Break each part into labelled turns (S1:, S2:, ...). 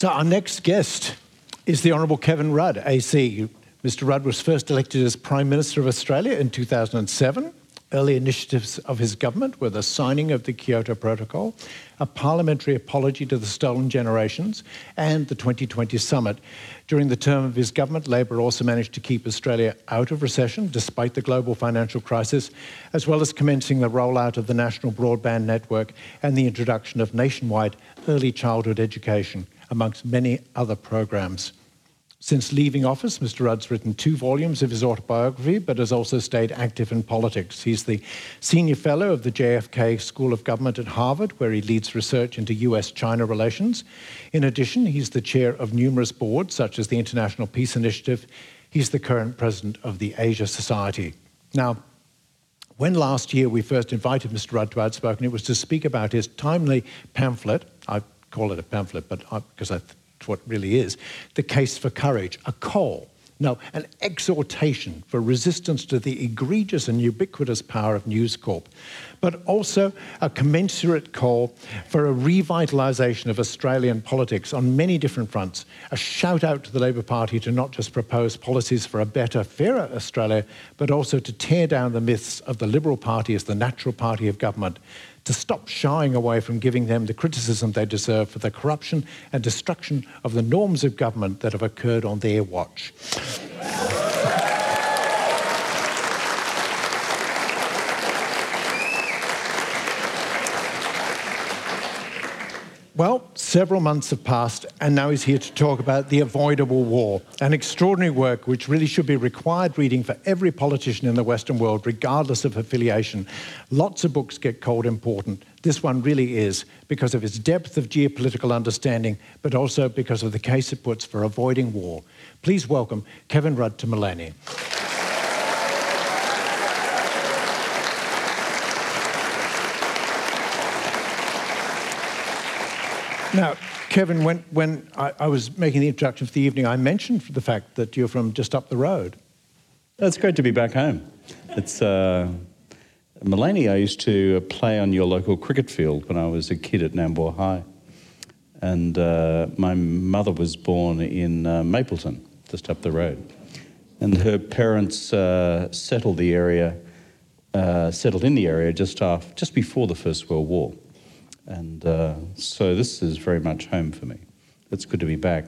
S1: So, our next guest is the Honourable Kevin Rudd, AC. Mr. Rudd was first elected as Prime Minister of Australia in 2007. Early initiatives of his government were the signing of the Kyoto Protocol, a parliamentary apology to the stolen generations, and the 2020 summit. During the term of his government, Labor also managed to keep Australia out of recession despite the global financial crisis, as well as commencing the rollout of the national broadband network and the introduction of nationwide early childhood education, amongst many other programs. Since leaving office, Mr. Rudd's written two volumes of his autobiography, but has also stayed active in politics. He's the senior fellow of the JFK School of Government at Harvard, where he leads research into US China relations. In addition, he's the chair of numerous boards, such as the International Peace Initiative. He's the current president of the Asia Society. Now, when last year we first invited Mr. Rudd to Outspoken, it was to speak about his timely pamphlet. I call it a pamphlet, but because that's what really is, the case for courage, a call, no, an exhortation for resistance to the egregious and ubiquitous power of News Corp, but also a commensurate call for a revitalisation of Australian politics on many different fronts. A shout out to the Labor Party to not just propose policies for a better, fairer Australia, but also to tear down the myths of the Liberal Party as the natural party of government to stop shying away from giving them the criticism they deserve for the corruption and destruction of the norms of government that have occurred on their watch. Well, several months have passed, and now he's here to talk about The Avoidable War, an extraordinary work which really should be required reading for every politician in the Western world, regardless of affiliation. Lots of books get called important. This one really is, because of its depth of geopolitical understanding, but also because of the case it puts for avoiding war. Please welcome Kevin Rudd to Millennium. Now, Kevin, when, when I, I, was making the introduction for the evening, I mentioned the fact that you're from just up the road.
S2: It's great to be back home. It's uh, Maleny. I used to play on your local cricket field when I was a kid at Nambour High, and uh, my mother was born in uh, Mapleton, just up the road, and her parents uh, settled the area, uh, settled in the area just after, just before the First World War. And uh, so this is very much home for me. It's good to be back.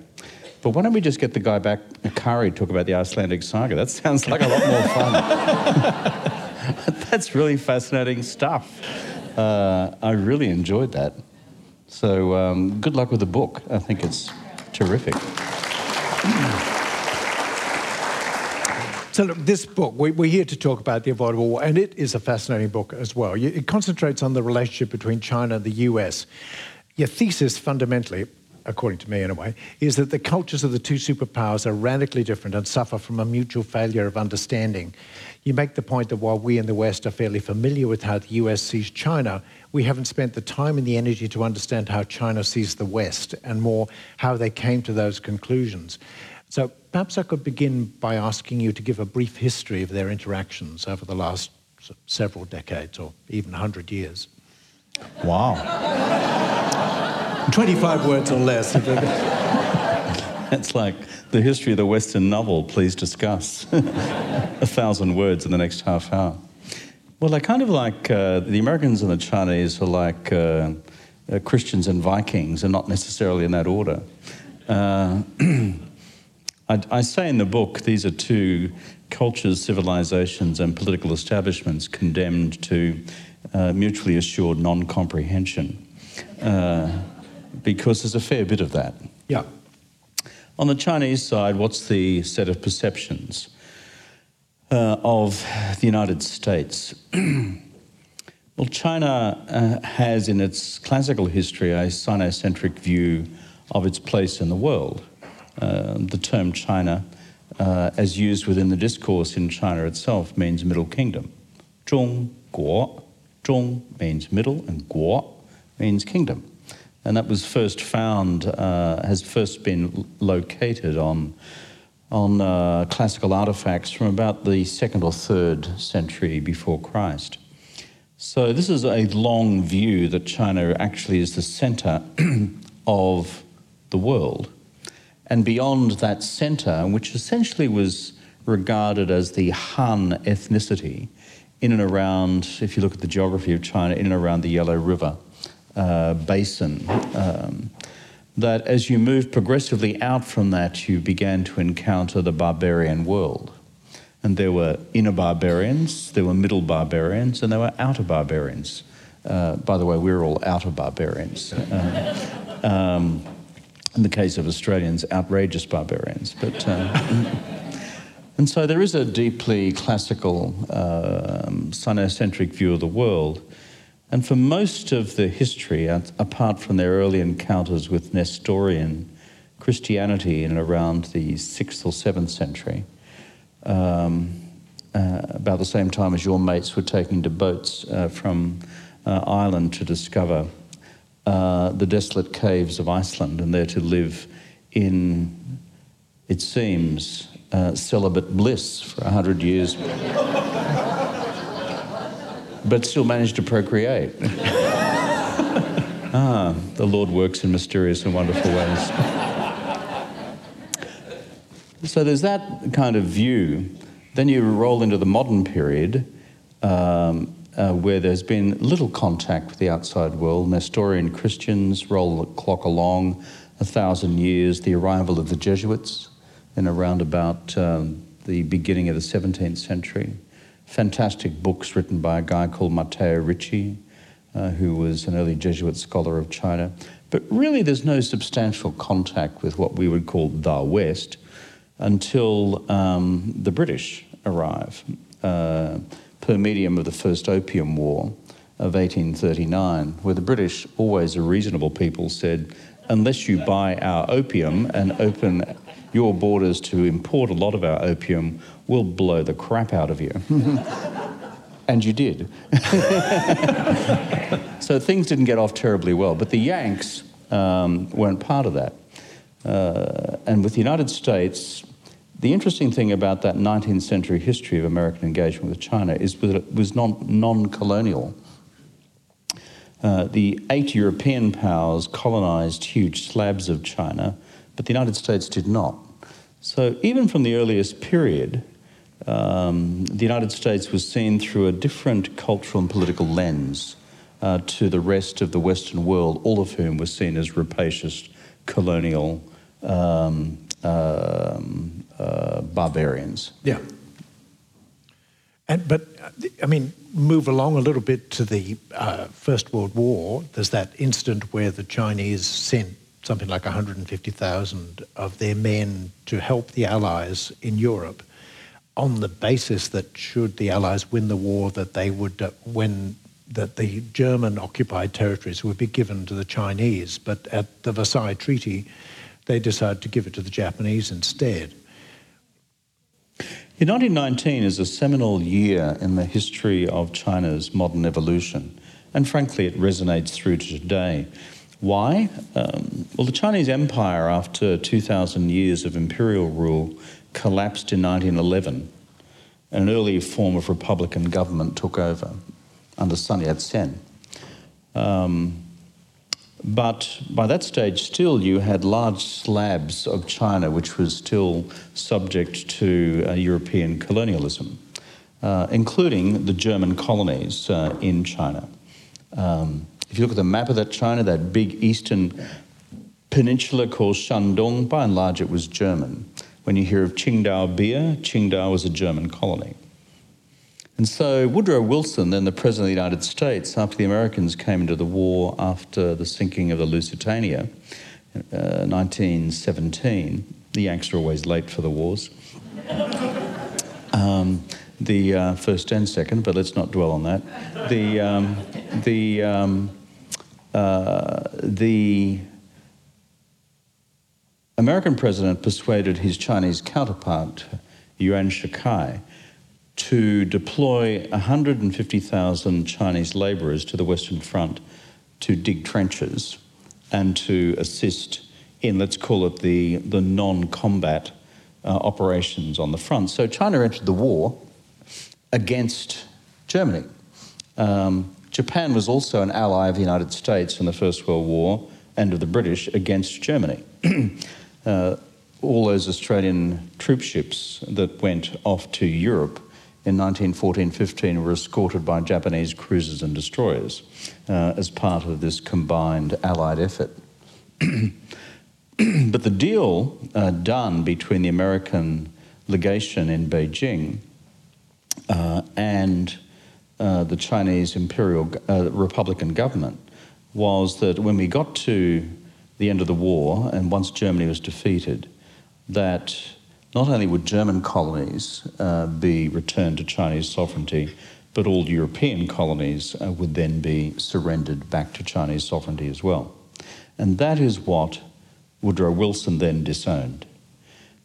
S2: But why don't we just get the guy back, Akari, talk about the Icelandic saga? That sounds like a lot more fun. That's really fascinating stuff. Uh, I really enjoyed that. So um, good luck with the book. I think it's terrific.
S1: So, look, this book, we, are here to talk about the avoidable war, and it is a fascinating book as well. It concentrates on the relationship between China and the US. Your thesis, fundamentally, according to me anyway, is that the cultures of the two superpowers are radically different and suffer from a mutual failure of understanding. You make the point that while we in the West are fairly familiar with how the US sees China, we haven't spent the time and the energy to understand how China sees the West and more how they came to those conclusions. So perhaps I could begin by asking you to give a brief history of their interactions over the last several decades or even 100 years.
S2: Wow.
S1: 25 words or less.
S2: It's like the history of the Western novel, please discuss. a thousand words in the next half hour. Well, they're kind of like uh, the Americans and the Chinese are like uh, uh, Christians and Vikings, and not necessarily in that order. I, I say in the book these are two cultures, civilizations, and political establishments condemned to uh, mutually assured non comprehension. Uh, because there's a fair bit of that.
S1: Yeah.
S2: On the Chinese side, what's the set of perceptions uh, of the United States? well, China uh, has in its classical history a Sinocentric view of its place in the world. Uh, the term China, uh, as used within the discourse in China itself, means Middle Kingdom. Zhong Guo, Zhong means middle, and Guo means kingdom. And that was first found, uh, has first been located on, on uh, classical artifacts from about the second or third century before Christ. So, this is a long view that China actually is the center of the world. And beyond that centre, which essentially was regarded as the Han ethnicity, in and around, if you look at the geography of China, in and around the Yellow River uh, basin, um, that as you move progressively out from that, you began to encounter the barbarian world. And there were inner barbarians, there were middle barbarians, and there were outer barbarians. Uh, by the way, we're all outer barbarians. Uh, um, in the case of Australians, outrageous barbarians. But, uh, and so there is a deeply classical, um, Sinocentric view of the world. And for most of the history, apart from their early encounters with Nestorian Christianity in around the 6th or 7th century, um, uh, about the same time as your mates were taking to boats uh, from uh, Ireland to discover uh, the desolate caves of Iceland and there to live in, it seems, uh, celibate bliss for 100 years but still managed to procreate. ah, the Lord works in mysterious and wonderful ways. so there's that kind of view. Then you roll into the modern period um, uh, where there's been little contact with the outside world. Nestorian Christians roll the clock along a thousand years, the arrival of the Jesuits in around about um, the beginning of the 17th century fantastic books written by a guy called Matteo Ricci, uh, who was an early Jesuit scholar of China. But really, there's no substantial contact with what we would call the West until um, the British arrive, uh, per medium of the First Opium War of 1839, where the British, always a reasonable people, said, unless you buy our opium and open your borders to import a lot of our opium, we'll blow the crap out of you. and you did. so things didn't get off terribly well. But the Yanks um, weren't part of that. Uh, and with the United States, the interesting thing about that 19th century history of American engagement with China is that it was non colonial. Uh, the eight European powers colonized huge slabs of China but the United States did not. So even from the earliest period, um, the United States was seen through a different cultural and political lens uh, to the rest of the Western world, all of whom were seen as rapacious, colonial um, um, uh, barbarians.
S1: Yeah. And, but, I mean, move along a little bit to the uh, First World War. There's that incident where the Chinese sent something like 150,000 of their men to help the Allies in Europe on the basis that should the Allies win the war, that they would uh, when that the German occupied territories would be given to the Chinese. But at the Versailles Treaty, they decided to give it to the Japanese instead.
S2: In 1919 is a seminal year in the history of China's modern evolution, and frankly, it resonates through to today. Why? Um, well, the Chinese Empire, after 2,000 years of imperial rule, collapsed in 1911. And an early form of republican government took over under Sun Yat sen. Um, but by that stage, still, you had large slabs of China which was still subject to uh, European colonialism, uh, including the German colonies uh, in China. Um, if you look at the map of that China, that big eastern peninsula called Shandong, by and large it was German. When you hear of Qingdao beer, Qingdao was a German colony. And so Woodrow Wilson, then the President of the United States, after the Americans came into the war after the sinking of the Lusitania, uh, 1917, the Yanks are always late for the wars. Um, the uh, first and second, but let's not dwell on that. The, um, the, um, uh, the American president persuaded his Chinese counterpart, Yuan Shikai, to deploy 150,000 Chinese laborers to the Western Front to dig trenches and to assist in, let's call it the, the non combat uh, operations on the front. So China entered the war against Germany. Um, Japan was also an ally of the United States in the First World War and of the British against Germany. uh, all those Australian troop ships that went off to Europe in 1914-15 were escorted by Japanese cruisers and destroyers uh, as part of this combined Allied effort. but the deal uh, done between the American legation in Beijing uh, and uh, the Chinese Imperial uh, Republican government was that when we got to the end of the war, and once Germany was defeated, that not only would German colonies uh, be returned to Chinese sovereignty, but all European colonies uh, would then be surrendered back to Chinese sovereignty as well. And that is what Woodrow Wilson then disowned.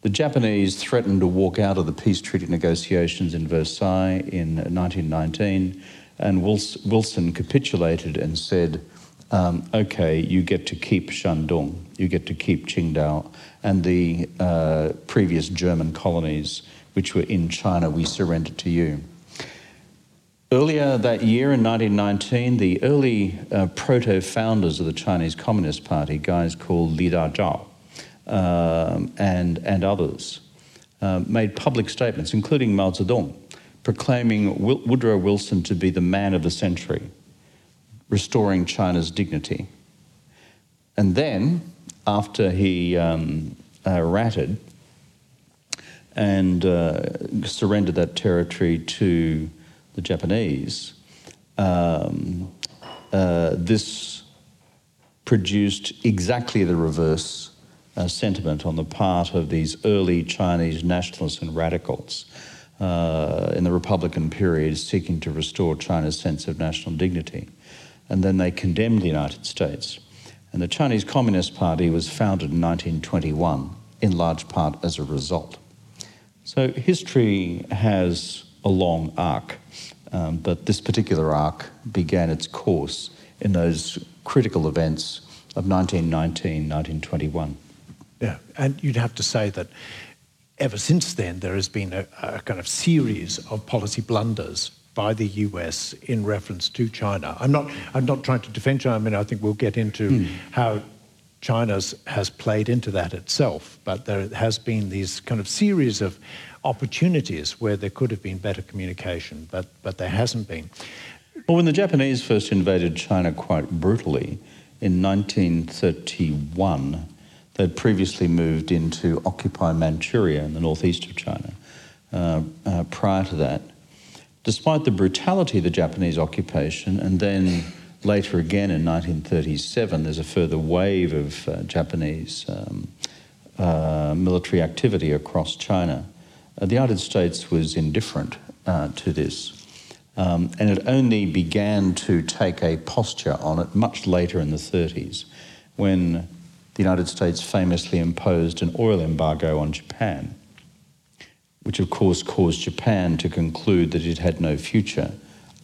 S2: The Japanese threatened to walk out of the peace treaty negotiations in Versailles in 1919, and Wilson capitulated and said, um, okay, you get to keep Shandong, you get to keep Qingdao, and the uh, previous German colonies which were in China, we surrendered to you. Earlier that year in 1919, the early uh, proto founders of the Chinese Communist Party, guys called Li Dazhao um, and, and others, uh, made public statements, including Mao Zedong, proclaiming Woodrow Wilson to be the man of the century, restoring China's dignity. And then, after he um, uh, ratted and uh, surrendered that territory to the Japanese, um, uh, this produced exactly the reverse uh, sentiment on the part of these early Chinese nationalists and radicals uh, in the Republican period seeking to restore China's sense of national dignity. And then they condemned the United States. And the Chinese Communist Party was founded in 1921, in large part as a result. So history has a long arc. Um, but this particular arc began its course in those critical events of 1919, 1921.
S1: Yeah, and you'd have to say that ever since then there has been a, a kind of series of policy blunders by the US in reference to China. I'm not, I'm not trying to defend China. I mean, I think we'll get into mm. how China has played into that itself, but there has been these kind of series of opportunities where there could have been better communication, but, but there hasn't been.
S2: Well, when the Japanese first invaded China quite brutally in 1931, they'd previously moved into occupy Manchuria in the northeast of China. Uh, uh, prior to that, despite the brutality of the Japanese occupation, and then later again in 1937, there's a further wave of uh, Japanese um, uh, military activity across China. Uh, the United States was indifferent uh, to this. Um, and it only began to take a posture on it much later in the 30s when the United States famously imposed an oil embargo on Japan, which of course caused Japan to conclude that it had no future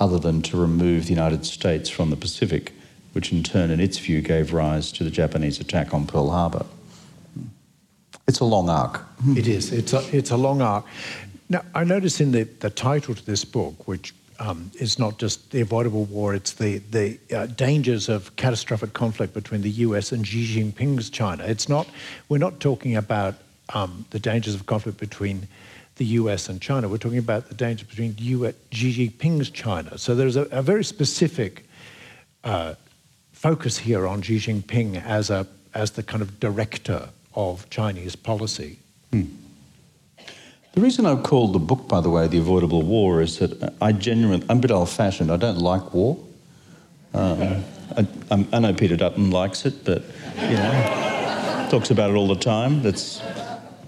S2: other than to remove the United States from the Pacific, which in turn, in its view, gave rise to the Japanese attack on Pearl Harbor. It's a long arc.
S1: It is. It's a, it's a long arc. Now, I notice in the, the title to this book, which um, is not just the avoidable war, it's the, the uh, dangers of catastrophic conflict between the US and Xi Jinping's China. It's not, we're not talking about um, the dangers of conflict between the US and China. We're talking about the danger between US, Xi Jinping's China. So there's a, a very specific uh, focus here on Xi Jinping as, a, as the kind of director of Chinese policy. Hmm.
S2: The reason I've called the book, by the way, The Avoidable War, is that I genuinely, I'm a bit old fashioned. I don't like war. Um, I, I, know Peter Dutton likes it, but, you know, talks about it all the time. That's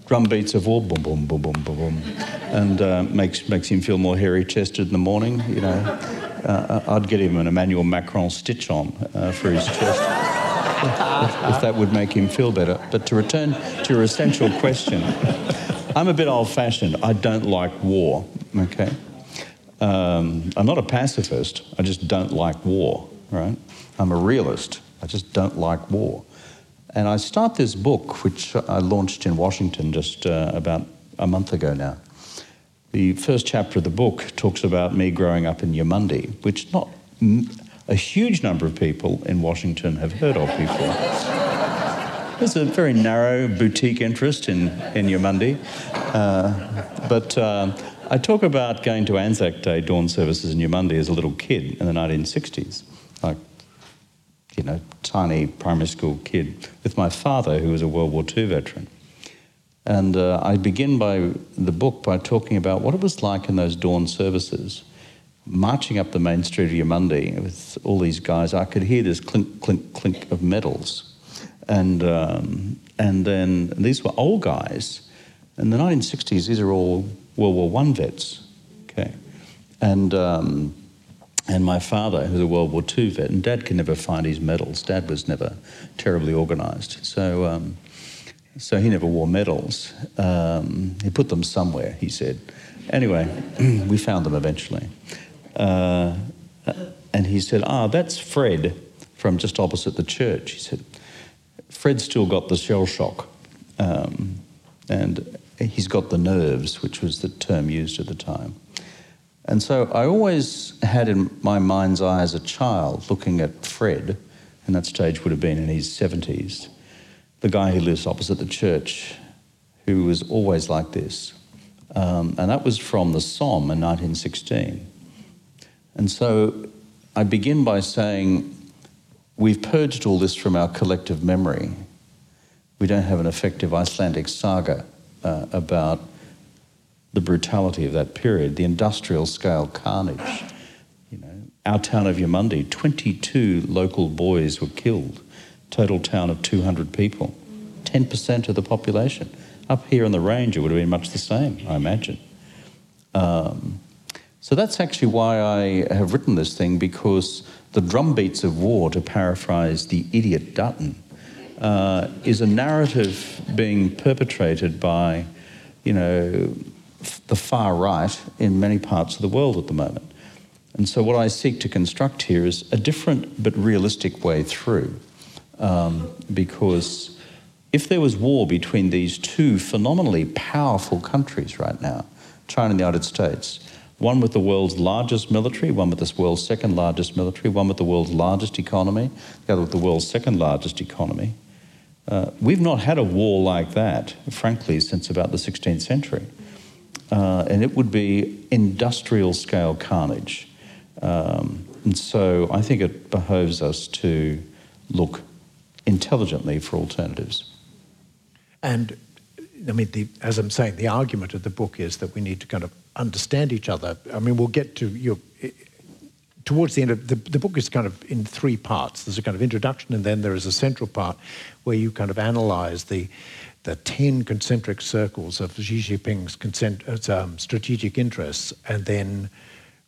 S2: drum beats of war, boom, boom, boom, boom, boom, boom, and uh, makes, makes him feel more hairy chested in the morning, you know. Uh, I'd get him an Emmanuel Macron stitch on uh, for his chest if, if that would make him feel better. But to return to your essential question, I'm a bit old fashioned. I don't like war, okay? Um, I'm not a pacifist. I just don't like war, right? I'm a realist. I just don't like war. And I start this book, which I launched in Washington just uh, about a month ago now. The first chapter of the book talks about me growing up in Eumundi, which not a huge number of people in Washington have heard of before. There's a very narrow boutique interest in, in Eumundi. Uh, but uh, I talk about going to Anzac Day dawn services in Eumundi as a little kid in the 1960s. Like, you know, tiny primary school kid with my father, who was a World War II veteran. And uh, I begin by the book by talking about what it was like in those dawn services, marching up the main street of Eumundi with all these guys. I could hear this clink, clink, clink of medals. And, um, and then these were old guys. In the 1960s, these are all World War I vets. Okay. And, um, and my father, who's a World War II vet, and dad could never find his medals. Dad was never terribly organised. So, um, so he never wore medals. Um, he put them somewhere, he said. Anyway, we found them eventually. Uh, and he said, Ah, that's Fred from just opposite the church. He said, Fred still got the shell shock. Um, and he's got the nerves, which was the term used at the time. And so I always had in my mind's eye as a child looking at Fred, and that stage would have been in his 70s, the guy who lives opposite the church, who was always like this. Um, and that was from the Somme in 1916. And so I begin by saying, we've purged all this from our collective memory. We don't have an effective Icelandic saga uh, about the brutality of that period, the industrial scale carnage. You know, our town of Eumundi, 22 local boys were killed total town of 200 people, 10% of the population. Up here on the range, it would have been much the same, I imagine. Um, so that's actually why I have written this thing, because the drumbeats of war, to paraphrase the idiot Dutton, uh, is a narrative being perpetrated by, you know, the far right in many parts of the world at the moment. And so, what I seek to construct here is a different but realistic way through. Um, because if there was war between these two phenomenally powerful countries right now, China and the United States, one with the world's largest military, one with the world's second largest military, one with the world's largest economy, the other with the world's second largest economy. Uh, we've not had a war like that, frankly, since about the 16th century. Uh, and it would be industrial scale carnage. Um, and so I think it behoves us to look intelligently for alternatives.
S1: And I mean, the, as I'm saying, the argument of the book is that we need to kind of understand each other. I mean, we'll get to your. Towards the end of the, the book is kind of in three parts. There's a kind of introduction, and then there is a central part where you kind of analyze the the 10 concentric circles of Xi Jinping's um, strategic interests, and then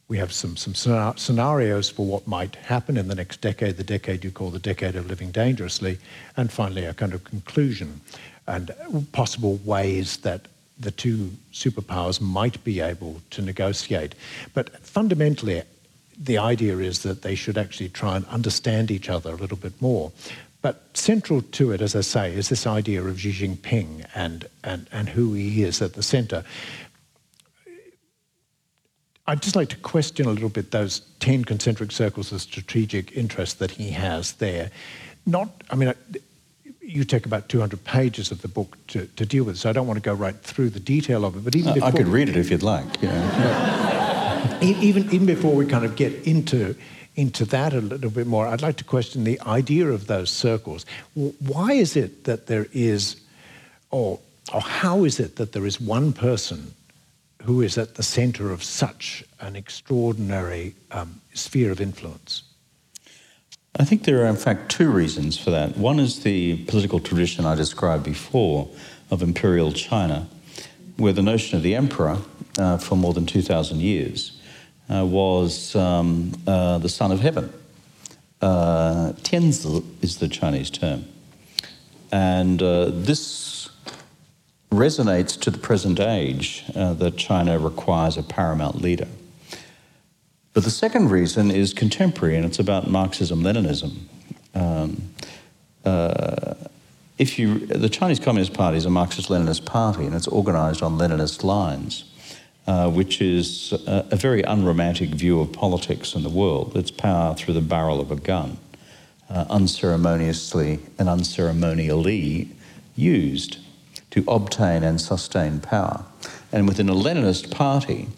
S1: we have some, some scenarios for what might happen in the next decade, the decade you call the decade of living dangerously, and finally a kind of conclusion and possible ways that the two superpowers might be able to negotiate. But fundamentally, the idea is that they should actually try and understand each other a little bit more. But central to it, as I say, is this idea of Xi Jinping and, and, and who he is at the center. I'd just like to question a little bit those 10 concentric circles of strategic interest that he has there. Not, I mean, you take about 200 pages of the book to, to deal with, so I don't want to go right through the detail of it. But even
S2: uh,
S1: before,
S2: I could read it if you'd like. Yeah.
S1: even, even before we kind of get into, into that a little bit more, I'd like to question the idea of those circles. Why is it that there is, or, or how is it that there is one person who is at the center of such an extraordinary um, sphere of influence?
S2: I think there are, in fact, two reasons for that. One is the political tradition I described before of imperial China, where the notion of the emperor uh, for more than 2,000 years uh, was um, uh, the son of heaven. Uh, Tianzi is the Chinese term. And uh, this resonates to the present age uh, that China requires a paramount leader. But the second reason is contemporary, and it's about Marxism Leninism. Um, uh, if you, the Chinese Communist Party is a Marxist Leninist party, and it's organized on Leninist lines, uh, which is a, a, very unromantic view of politics in the world. It's power through the barrel of a gun. uh, unceremoniously and unceremonially used to obtain and sustain power. And within a Leninist party,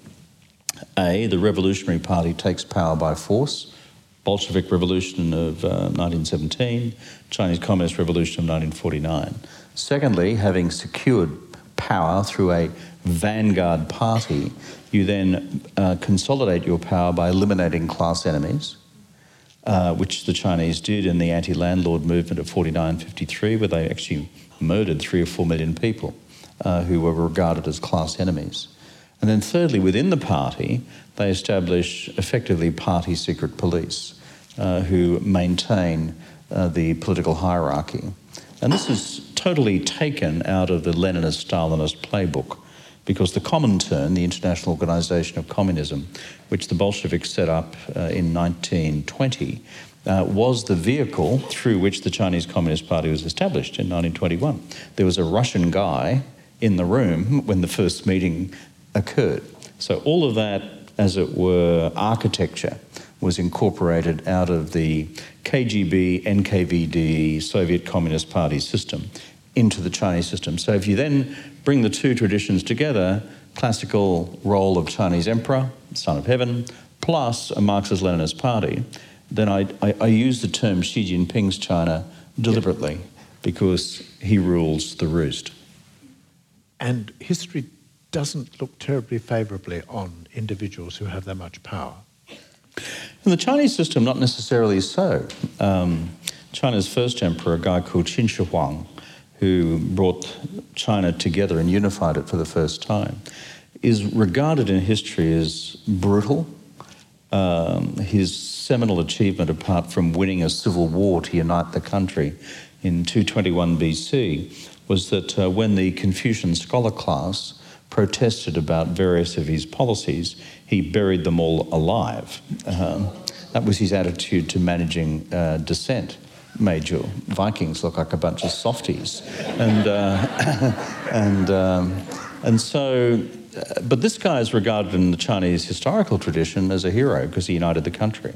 S2: A, the Revolutionary Party takes power by force, Bolshevik Revolution of uh, 1917, Chinese Communist Revolution of 1949. Secondly, having secured power through a vanguard party, you then uh, consolidate your power by eliminating class enemies, uh, which the Chinese did in the anti landlord movement of 49 53, where they actually murdered three or four million people uh, who were regarded as class enemies. And then, thirdly, within the party, they establish effectively party secret police uh, who maintain uh, the political hierarchy. And this is totally taken out of the Leninist Stalinist playbook because the Comintern, the International Organization of Communism, which the Bolsheviks set up uh, in 1920, uh, was the vehicle through which the Chinese Communist Party was established in 1921. There was a Russian guy in the room when the first meeting occurred. So all of that, as it were, architecture was incorporated out of the KGB, NKVD, Soviet Communist Party system into the Chinese system. So if you then bring the two traditions together, classical role of Chinese emperor, son of heaven, plus a Marxist-Leninist party, then I, I, I use the term Xi Jinping's China deliberately because he rules the roost.
S1: And history doesn't look terribly favourably on individuals who have that much power.
S2: In the Chinese system, not necessarily so. Um, China's first emperor, a guy called Qin Shi Huang, who brought China together and unified it for the first time, is regarded in history as brutal. Um, his seminal achievement, apart from winning a civil war to unite the country in 221 BC, was that uh, when the Confucian scholar class protested about various of his policies, he buried them all alive. Um, that was his attitude to managing uh, dissent. Made your Vikings look like a bunch of softies, and uh, and um, and so. Uh, but this guy is regarded in the Chinese historical tradition as a hero because he united the country.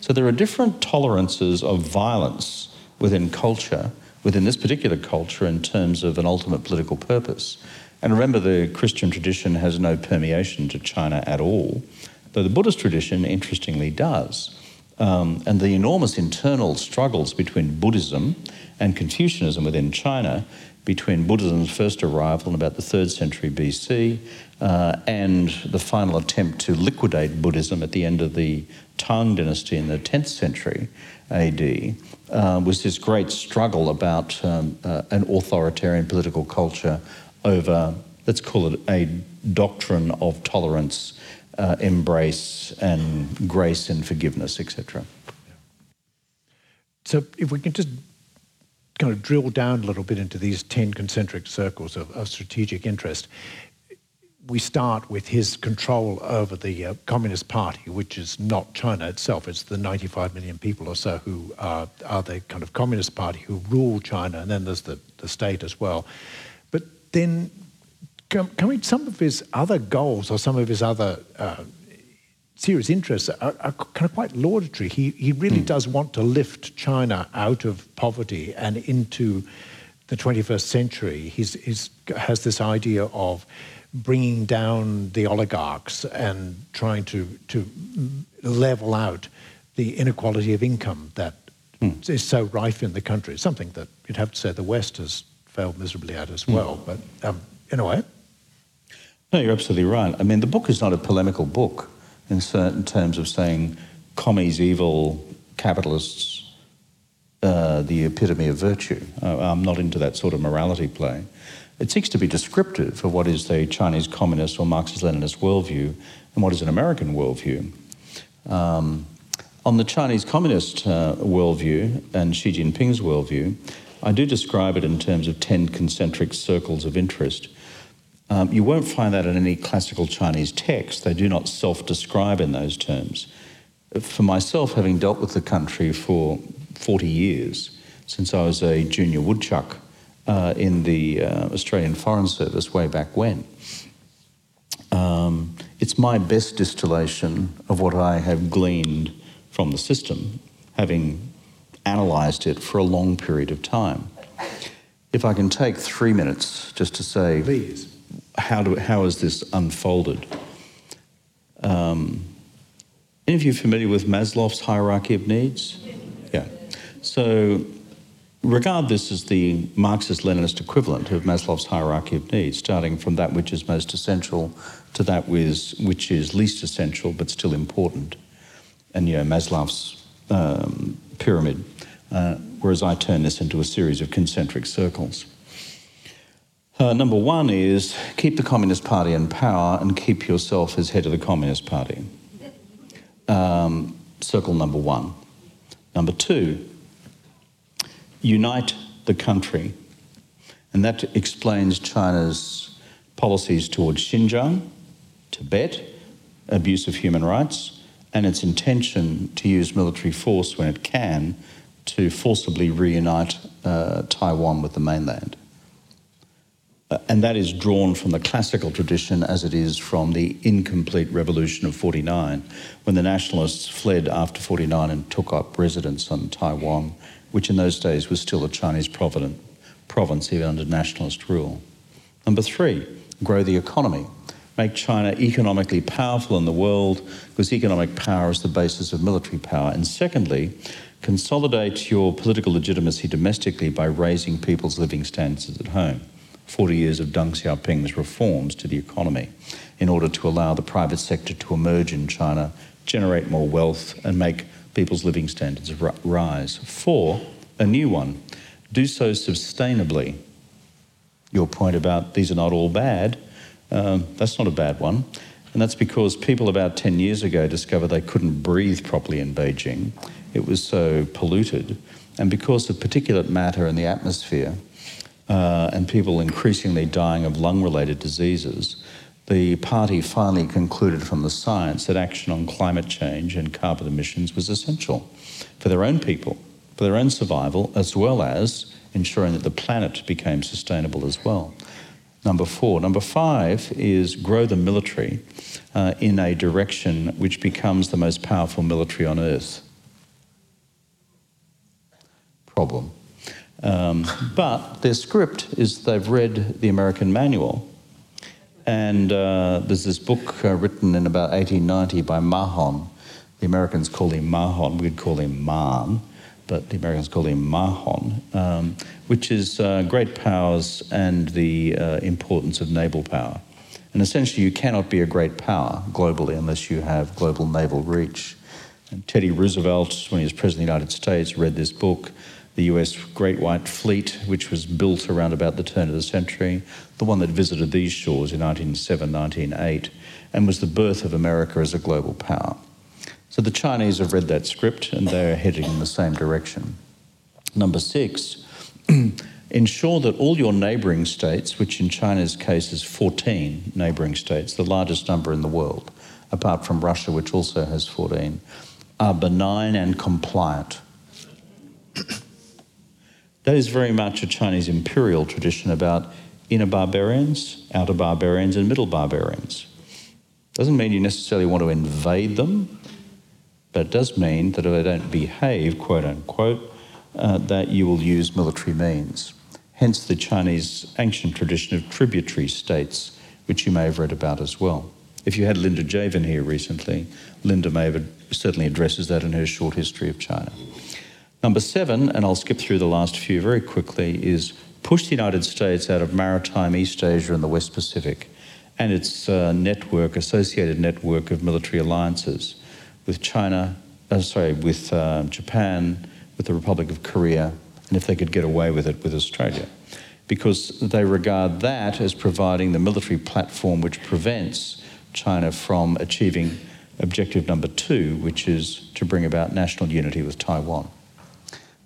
S2: So there are different tolerances of violence within culture, within this particular culture, in terms of an ultimate political purpose. And remember, the Christian tradition has no permeation to China at all, though the Buddhist tradition, interestingly, does. Um, and the enormous internal struggles between Buddhism and Confucianism within China, between Buddhism's first arrival in about the third century BC uh, and the final attempt to liquidate Buddhism at the end of the Tang dynasty in the 10th century AD, uh, was this great struggle about um, uh, an authoritarian political culture over, let's call it a doctrine of tolerance, uh, embrace, and grace and forgiveness, etc.
S1: So, if we can just kind of drill down a little bit into these 10 concentric circles of, of strategic interest, we start with his control over the uh, Communist Party, which is not China itself. It's the 95 million people or so who are, are the kind of Communist Party who rule China, and then there's the, the state as well then coming some of his other goals or some of his other uh, serious interests are, are, kind of quite laudatory. He, he really mm. does want to lift China out of poverty and into the 21st century. He's, he's has this idea of bringing down the oligarchs and trying to, to level out the inequality of income that mm. is so rife in the country, something that you'd have to say the West has failed miserably at as well. Mm. But um, anyway.
S2: No, you're absolutely right. I mean, the book is not a polemical book in certain terms of saying commies evil, capitalists uh, the epitome of virtue. I'm not into that sort of morality play. It seeks to be descriptive of what is the Chinese communist or Marxist-Leninist worldview and what is an American worldview. Um, on the Chinese communist uh, worldview and Xi Jinping's worldview, I do describe it in terms of 10 concentric circles of interest. Um, you won't find that in any classical Chinese text. They do not self describe in those terms. For myself, having dealt with the country for 40 years, since I was a junior woodchuck uh, in the uh, Australian Foreign Service way back when, um, it's my best distillation of what I have gleaned from the system, having analysed it for a long period of time. If I can take three minutes just to say,
S1: Please.
S2: how, do, how has this unfolded? Um, any of you familiar with Maslow's hierarchy of needs? Yeah. So regard this as the Marxist Leninist equivalent of Maslow's hierarchy of needs, starting from that which is most essential to that which is least essential but still important. And you know, Maslow's um, pyramid, uh, whereas I turn this into a series of concentric circles. Uh, number one is keep the Communist Party in power and keep yourself as head of the Communist Party. Um, circle number one. Number two, unite the country. And that explains China's policies towards Xinjiang, Tibet, abuse of human rights, and its intention to use military force when it can to forcibly reunite uh, Taiwan with the mainland. Uh, and that is drawn from the classical tradition as it is from the incomplete revolution of 49, when the nationalists fled after 49 and took up residence on Taiwan which in those days was still a Chinese province, even under nationalist rule. Number three, grow the economy. Make China economically powerful in the world because economic power is the basis of military power. And secondly, consolidate your political legitimacy domestically by raising people's living standards at home. 40 years of Deng Xiaoping's reforms to the economy in order to allow the private sector to emerge in China, generate more wealth, and make people's living standards rise. Four, a new one, do so sustainably. Your point about these are not all bad, um, that's not a bad one. And that's because people about 10 years ago discovered they couldn't breathe properly in Beijing. It was so polluted. And because of particulate matter in the atmosphere, uh, and people increasingly dying of lung related diseases, the party finally concluded from the science that action on climate change and carbon emissions was essential for their own people, for their own survival, as well as ensuring that the planet became sustainable as well. Number four. Number five is grow the military uh, in a direction which becomes the most powerful military on earth. Problem. Um, but their script is they've read the American manual and uh, there's this book uh, written in about 1890 by Mahan. The Americans call him Mahan, we'd call him Man, but the Americans call him Mahan, um, which is uh, great powers and the uh, importance of naval power. And essentially, you cannot be a great power globally unless you have global naval reach. And Teddy Roosevelt, when he was President of the United States, read this book the US Great White Fleet, which was built around about the turn of the century, the one that visited these shores in 1907, 1908, and was the birth of America as a global power. So the Chinese have read that script and they're heading in the same direction. Number six, ensure that all your neighbouring states, which in China's case is 14 neighbouring states, the largest number in the world, apart from Russia, which also has 14, are benign and compliant. That is very much a Chinese imperial tradition about inner barbarians, outer barbarians, and middle barbarians. Doesn't mean you necessarily want to invade them, but it does mean that if they don't behave, quote unquote, uh, that you will use military means. Hence the Chinese ancient tradition of tributary states, which you may have read about as well. If you had Linda Jaivin here recently, Linda may have certainly addresses that in her short history of China. Number seven, and I'll skip through the last few very quickly, is push the United States out of maritime East Asia and the West Pacific and its uh, network, associated network of military alliances with China, uh, sorry, with uh, Japan, with the Republic of Korea, and if they could get away with it, with Australia. Because they regard that as providing the military platform which prevents China from achieving objective number two, which is to bring about national unity with Taiwan.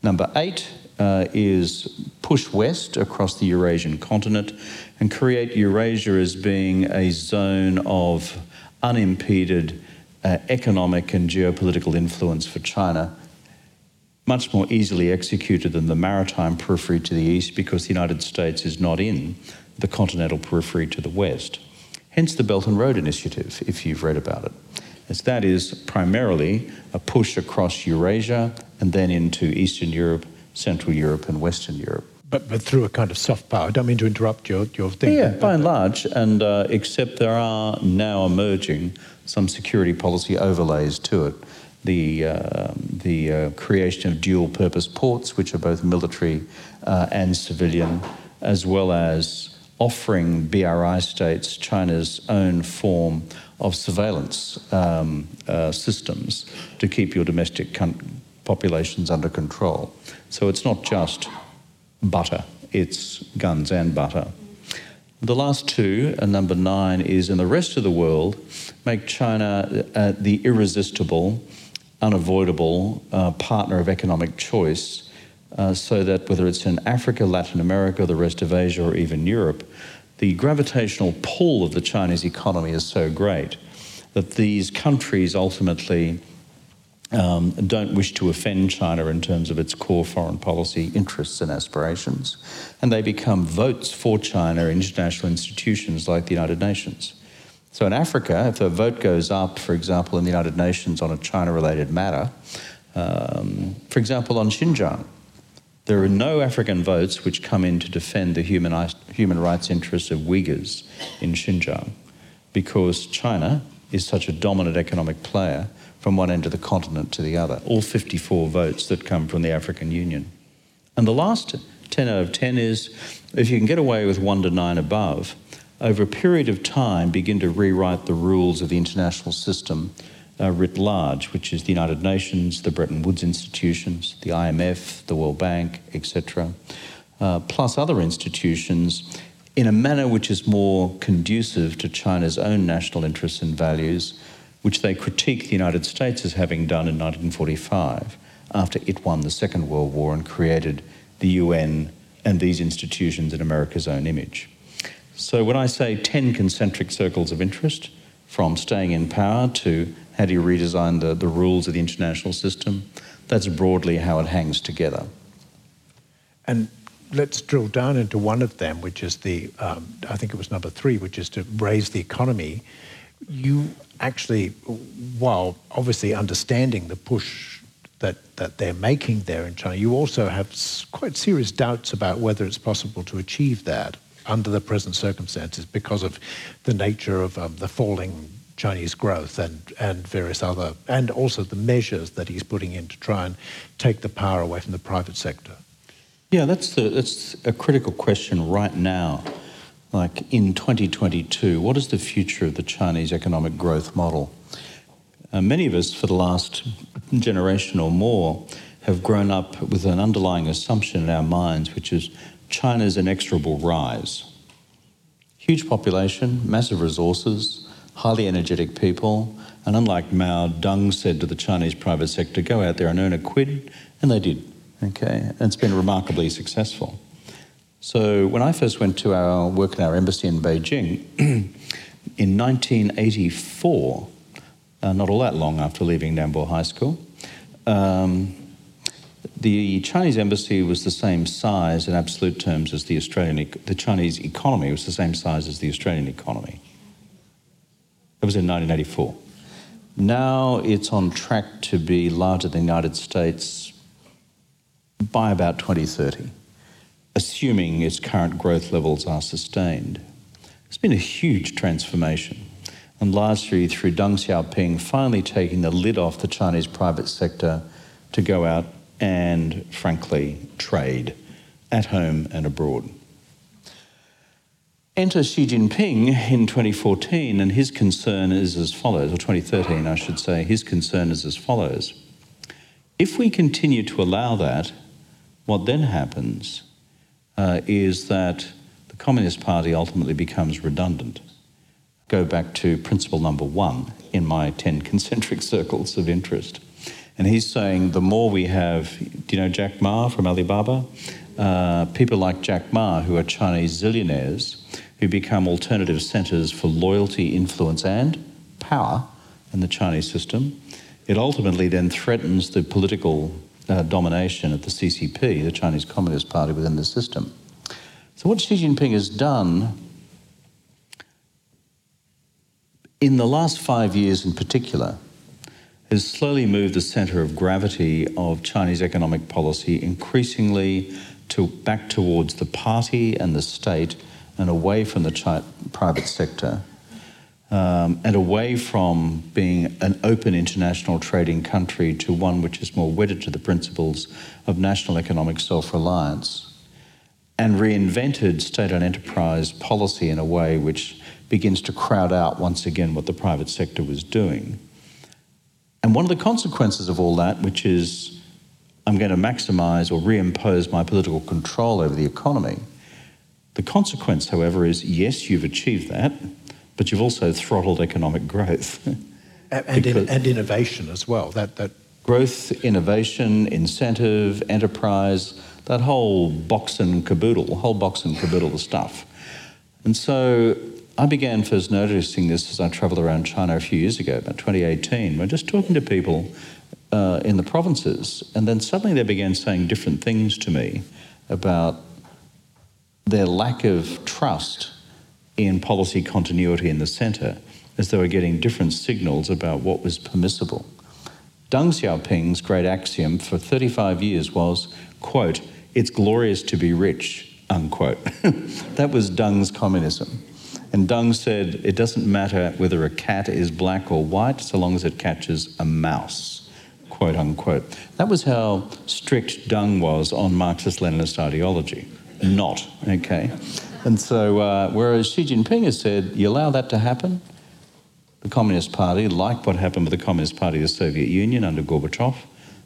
S2: Number eight uh, is push west across the Eurasian continent and create Eurasia as being a zone of unimpeded uh, economic and geopolitical influence for China, much more easily executed than the maritime periphery to the east because the United States is not in the continental periphery to the west. Hence the Belt and Road Initiative, if you've read about it. as that is primarily a push across Eurasia and then into Eastern Europe, Central Europe, and Western Europe.
S1: But, but through a kind of soft power. I don't mean to interrupt your, your thing.
S2: Yeah, by and large, and uh, except there are now emerging some security policy overlays to it. The, uh, the uh, creation of dual purpose ports, which are both military uh, and civilian, as well as offering BRI states China's own form of surveillance um, uh, systems to keep your domestic populations under control. So it's not just butter, it's guns and butter. The last two, uh, number nine, is in the rest of the world, make China uh, the irresistible, unavoidable uh, partner of economic choice, uh, so that whether it's in Africa, Latin America, the rest of Asia, or even Europe, the gravitational pull of the Chinese economy is so great that these countries ultimately um, don't wish to offend China in terms of its core foreign policy interests and aspirations. And they become votes for China in international institutions like the United Nations. So in Africa, if a vote goes up, for example, in the United Nations on a China related matter, um, for example, on Xinjiang, there are no African votes which come in to defend the human, human rights interests of Uyghurs in Xinjiang because China is such a dominant economic player from one end of the continent to the other. All 54 votes that come from the African Union. And the last 10 out of 10 is if you can get away with 1 to 9 above, over a period of time begin to rewrite the rules of the international system uh, writ large, which is the United Nations, the Bretton Woods institutions, the IMF, the World Bank, etc., uh, plus other institutions, in a manner which is more conducive to China's own national interests and values, which they critique the United States as having done in 1945 after it won the Second World War and created the UN and these institutions in America's own image. So when I say 10 concentric circles of interest, from staying in power to how do you redesign the, the rules of the international system? That's broadly how it hangs together.
S1: And let's drill down into one of them, which is the, um, I think it was number three, which is to raise the economy. You actually, while obviously understanding the push that, that they're making there in China, you also have quite serious doubts about whether it's possible to achieve that under the present circumstances because of the nature of um, the falling Chinese growth and, and various other, and also the measures that he's putting in to try and take the power away from the private sector?
S2: Yeah, that's, the, that's a critical question right now. Like in 2022, what is the future of the Chinese economic growth model? Uh, many of us, for the last generation or more, have grown up with an underlying assumption in our minds, which is China's inexorable rise. Huge population, massive resources, highly energetic people. And unlike Mao, Deng said to the Chinese private sector, go out there and earn a quid. And they did. Okay. And it's been remarkably successful. So when I first went to our work in our embassy in Beijing in 1984, uh, not all that long after leaving Nambour High School, um, the Chinese embassy was the same size in absolute terms as the Australian, the Chinese economy was the same size as the Australian economy. That was in 1984. Now it's on track to be larger than the United States by about 2030, assuming its current growth levels are sustained. It's been a huge transformation, and largely through Deng Xiaoping finally taking the lid off the Chinese private sector to go out and, frankly, trade at home and abroad. Enter Xi Jinping in 2014, and his concern is as follows, or 2013, I should say. His concern is as follows. If we continue to allow that, what then happens uh, is that the Communist Party ultimately becomes redundant. Go back to principle number one in my 10 concentric circles of interest. And he's saying the more we have, do you know Jack Ma from Alibaba? Uh, people like Jack Ma, who are Chinese zillionaires, who become alternative centres for loyalty, influence, and power in the Chinese system. It ultimately then threatens the political uh, domination of the CCP, the Chinese Communist Party, within the system. So, what Xi Jinping has done in the last five years in particular, has slowly moved the centre of gravity of Chinese economic policy increasingly to back towards the party and the state and away from the chi- private sector um, and away from being an open international trading country to one which is more wedded to the principles of national economic self reliance, and reinvented state owned enterprise policy in a way which begins to crowd out once again what the private sector was doing. And one of the consequences of all that, which is I'm going to maximize or reimpose my political control over the economy. The consequence, however, is yes, you've achieved that, but you've also throttled economic growth.
S1: and, in, and innovation as well. That, that
S2: growth, innovation, incentive, enterprise, that whole box and caboodle, whole box and caboodle of stuff. And so I began first noticing this as I travelled around China a few years ago, about 2018, when just talking to people uh, in the provinces, and then suddenly they began saying different things to me about their lack of trust in policy continuity in the centre as they were getting different signals about what was permissible. Deng Xiaoping's great axiom for 35 years was, quote, it's glorious to be rich, unquote. that was Deng's communism. And Deng said, it doesn't matter whether a cat is black or white so long as it catches a mouse, quote unquote. That was how strict Deng was on Marxist Leninist ideology. Not, okay? And so, uh, whereas Xi Jinping has said, you allow that to happen, the Communist Party, like what happened with the Communist Party of the Soviet Union under Gorbachev,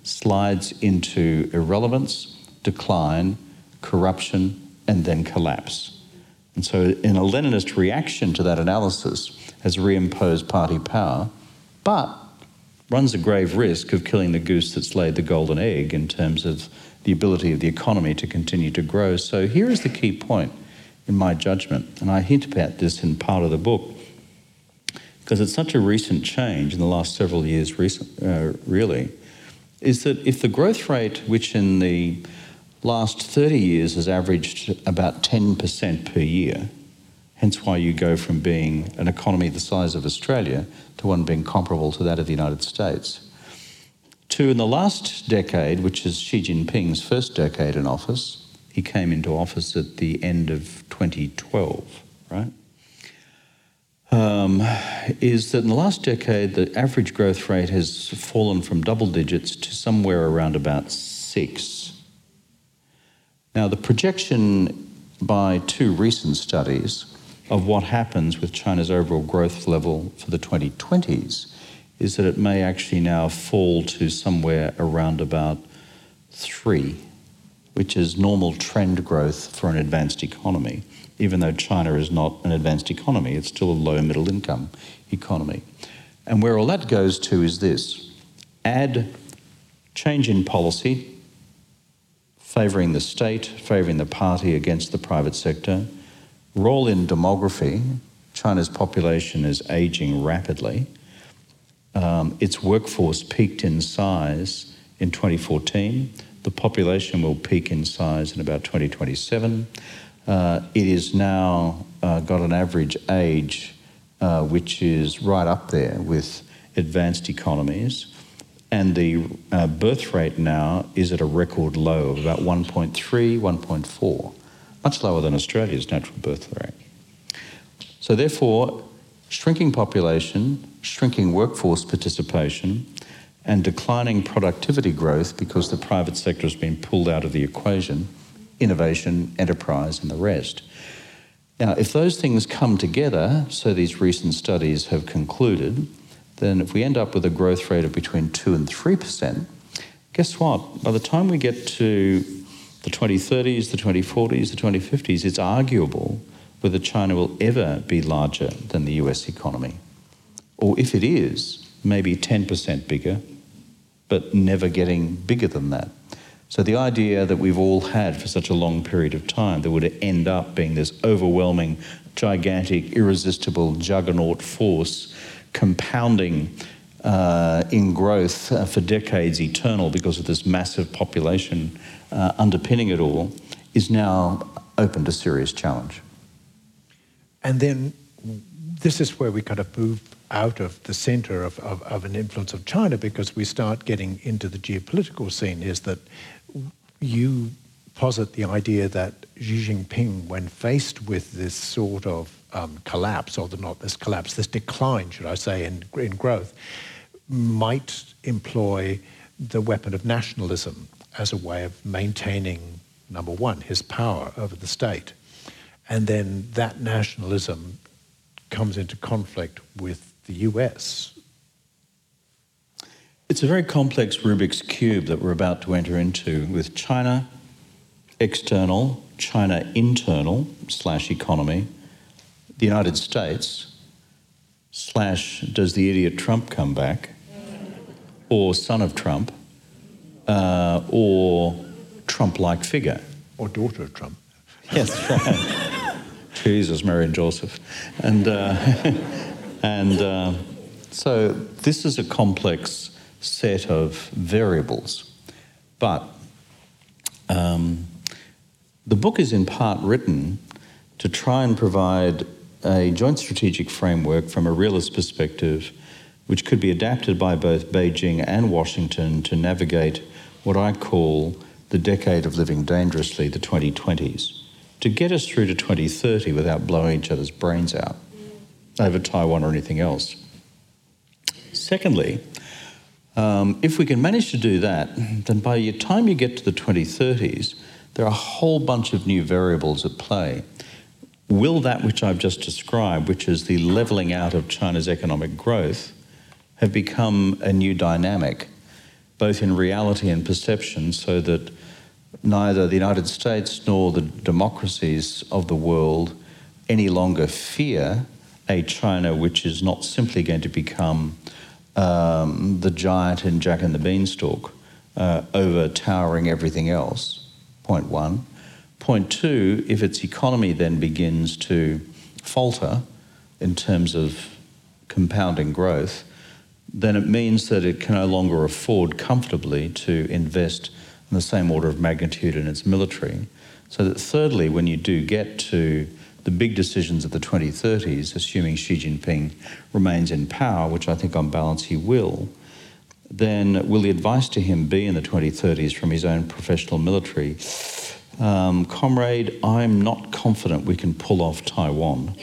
S2: slides into irrelevance, decline, corruption, and then collapse. And so, in a Leninist reaction to that analysis, has reimposed party power, but runs a grave risk of killing the goose that's laid the golden egg in terms of the ability of the economy to continue to grow. So, here is the key point in my judgment, and I hint about this in part of the book, because it's such a recent change in the last several years, recent, uh, really, is that if the growth rate, which in the last 30 years has averaged about 10% per year, hence why you go from being an economy the size of Australia to one being comparable to that of the United States, to in the last decade, which is Xi Jinping's first decade in office, he came into office at the end of 2012, right? Um, is that in the last decade, the average growth rate has fallen from double digits to somewhere around about six. Now, the projection by two recent studies of what happens with China's overall growth level for the 2020s is that it may actually now fall to somewhere around about three which is normal trend growth for an advanced economy. Even though China is not an advanced economy, it's still a low middle income economy. And where all that goes to is this add change in policy, favouring the state, favouring the party against the private sector, roll in demography. China's population is aging rapidly. Um, its workforce peaked in size in 2014 the population will peak in size in about 2027. Uh, it is now uh, got an average age uh, which is right up there with advanced economies. And the uh, birth rate now is at a record low of about 1.3, 1.4, much lower than Australia's natural birth rate. So, therefore, shrinking population, shrinking workforce participation, and declining productivity growth because the private sector has been pulled out of the equation, innovation, enterprise, and the rest. Now, if those things come together, so these recent studies have concluded, then if we end up with a growth rate of between 2 and 3%, guess what? By the time we get to the 2030s, the 2040s, the 2050s, it's arguable whether China will ever be larger than the US economy. Or if it is, maybe 10% bigger, but never getting bigger than that. So the idea that we've all had for such a long period of time that would end up being this overwhelming, gigantic, irresistible juggernaut force compounding uh, in growth uh, for decades eternal because of this massive population uh, underpinning it all is now open to serious challenge.
S1: And then this is where we kind of move out of the center of, of, of, an influence of China because we start getting into the geopolitical scene is that you posit the idea that Xi Jinping, when faced with this sort of um, collapse, or the, not this collapse, this decline, should I say, in, in growth, might employ the weapon of nationalism as a way of maintaining, number one, his power over the state. And then that nationalism comes into conflict with the US.
S2: It's a very complex Rubik's Cube that we're about to enter into with China external, China internal slash economy, the United States slash does the idiot Trump come back, or son of Trump, uh, or Trump like figure.
S1: Or daughter of Trump.
S2: Yes, right. Jesus, Mary and Joseph. And, uh, and uh, so this is a complex set of variables. But um, the book is in part written to try and provide a joint strategic framework from a realist perspective, which could be adapted by both Beijing and Washington to navigate what I call the decade of living dangerously, the 2020s, to get us through to 2030 without blowing each other's brains out over Taiwan or anything else. Secondly, um, if we can manage to do that, then by the time you get to the 2030s, there are a whole bunch of new variables at play. Will that which I've just described, which is the levelling out of China's economic growth, have become a new dynamic, both in reality and perception, so that neither the United States nor the democracies of the world any longer fear a China which is not simply going to become um, the giant in Jack and the Beanstalk, uh, overtowering everything else, point one. Point two, if its economy then begins to falter in terms of compounding growth, then it means that it can no longer afford comfortably to invest in the same order of magnitude in its military. So that thirdly, when you do get to the big decisions of the 2030s, assuming Xi Jinping remains in power, which I think on balance he will, then will the advice to him be in the 2030s from his own professional military? Um, comrade, I'm not confident we can pull off Taiwan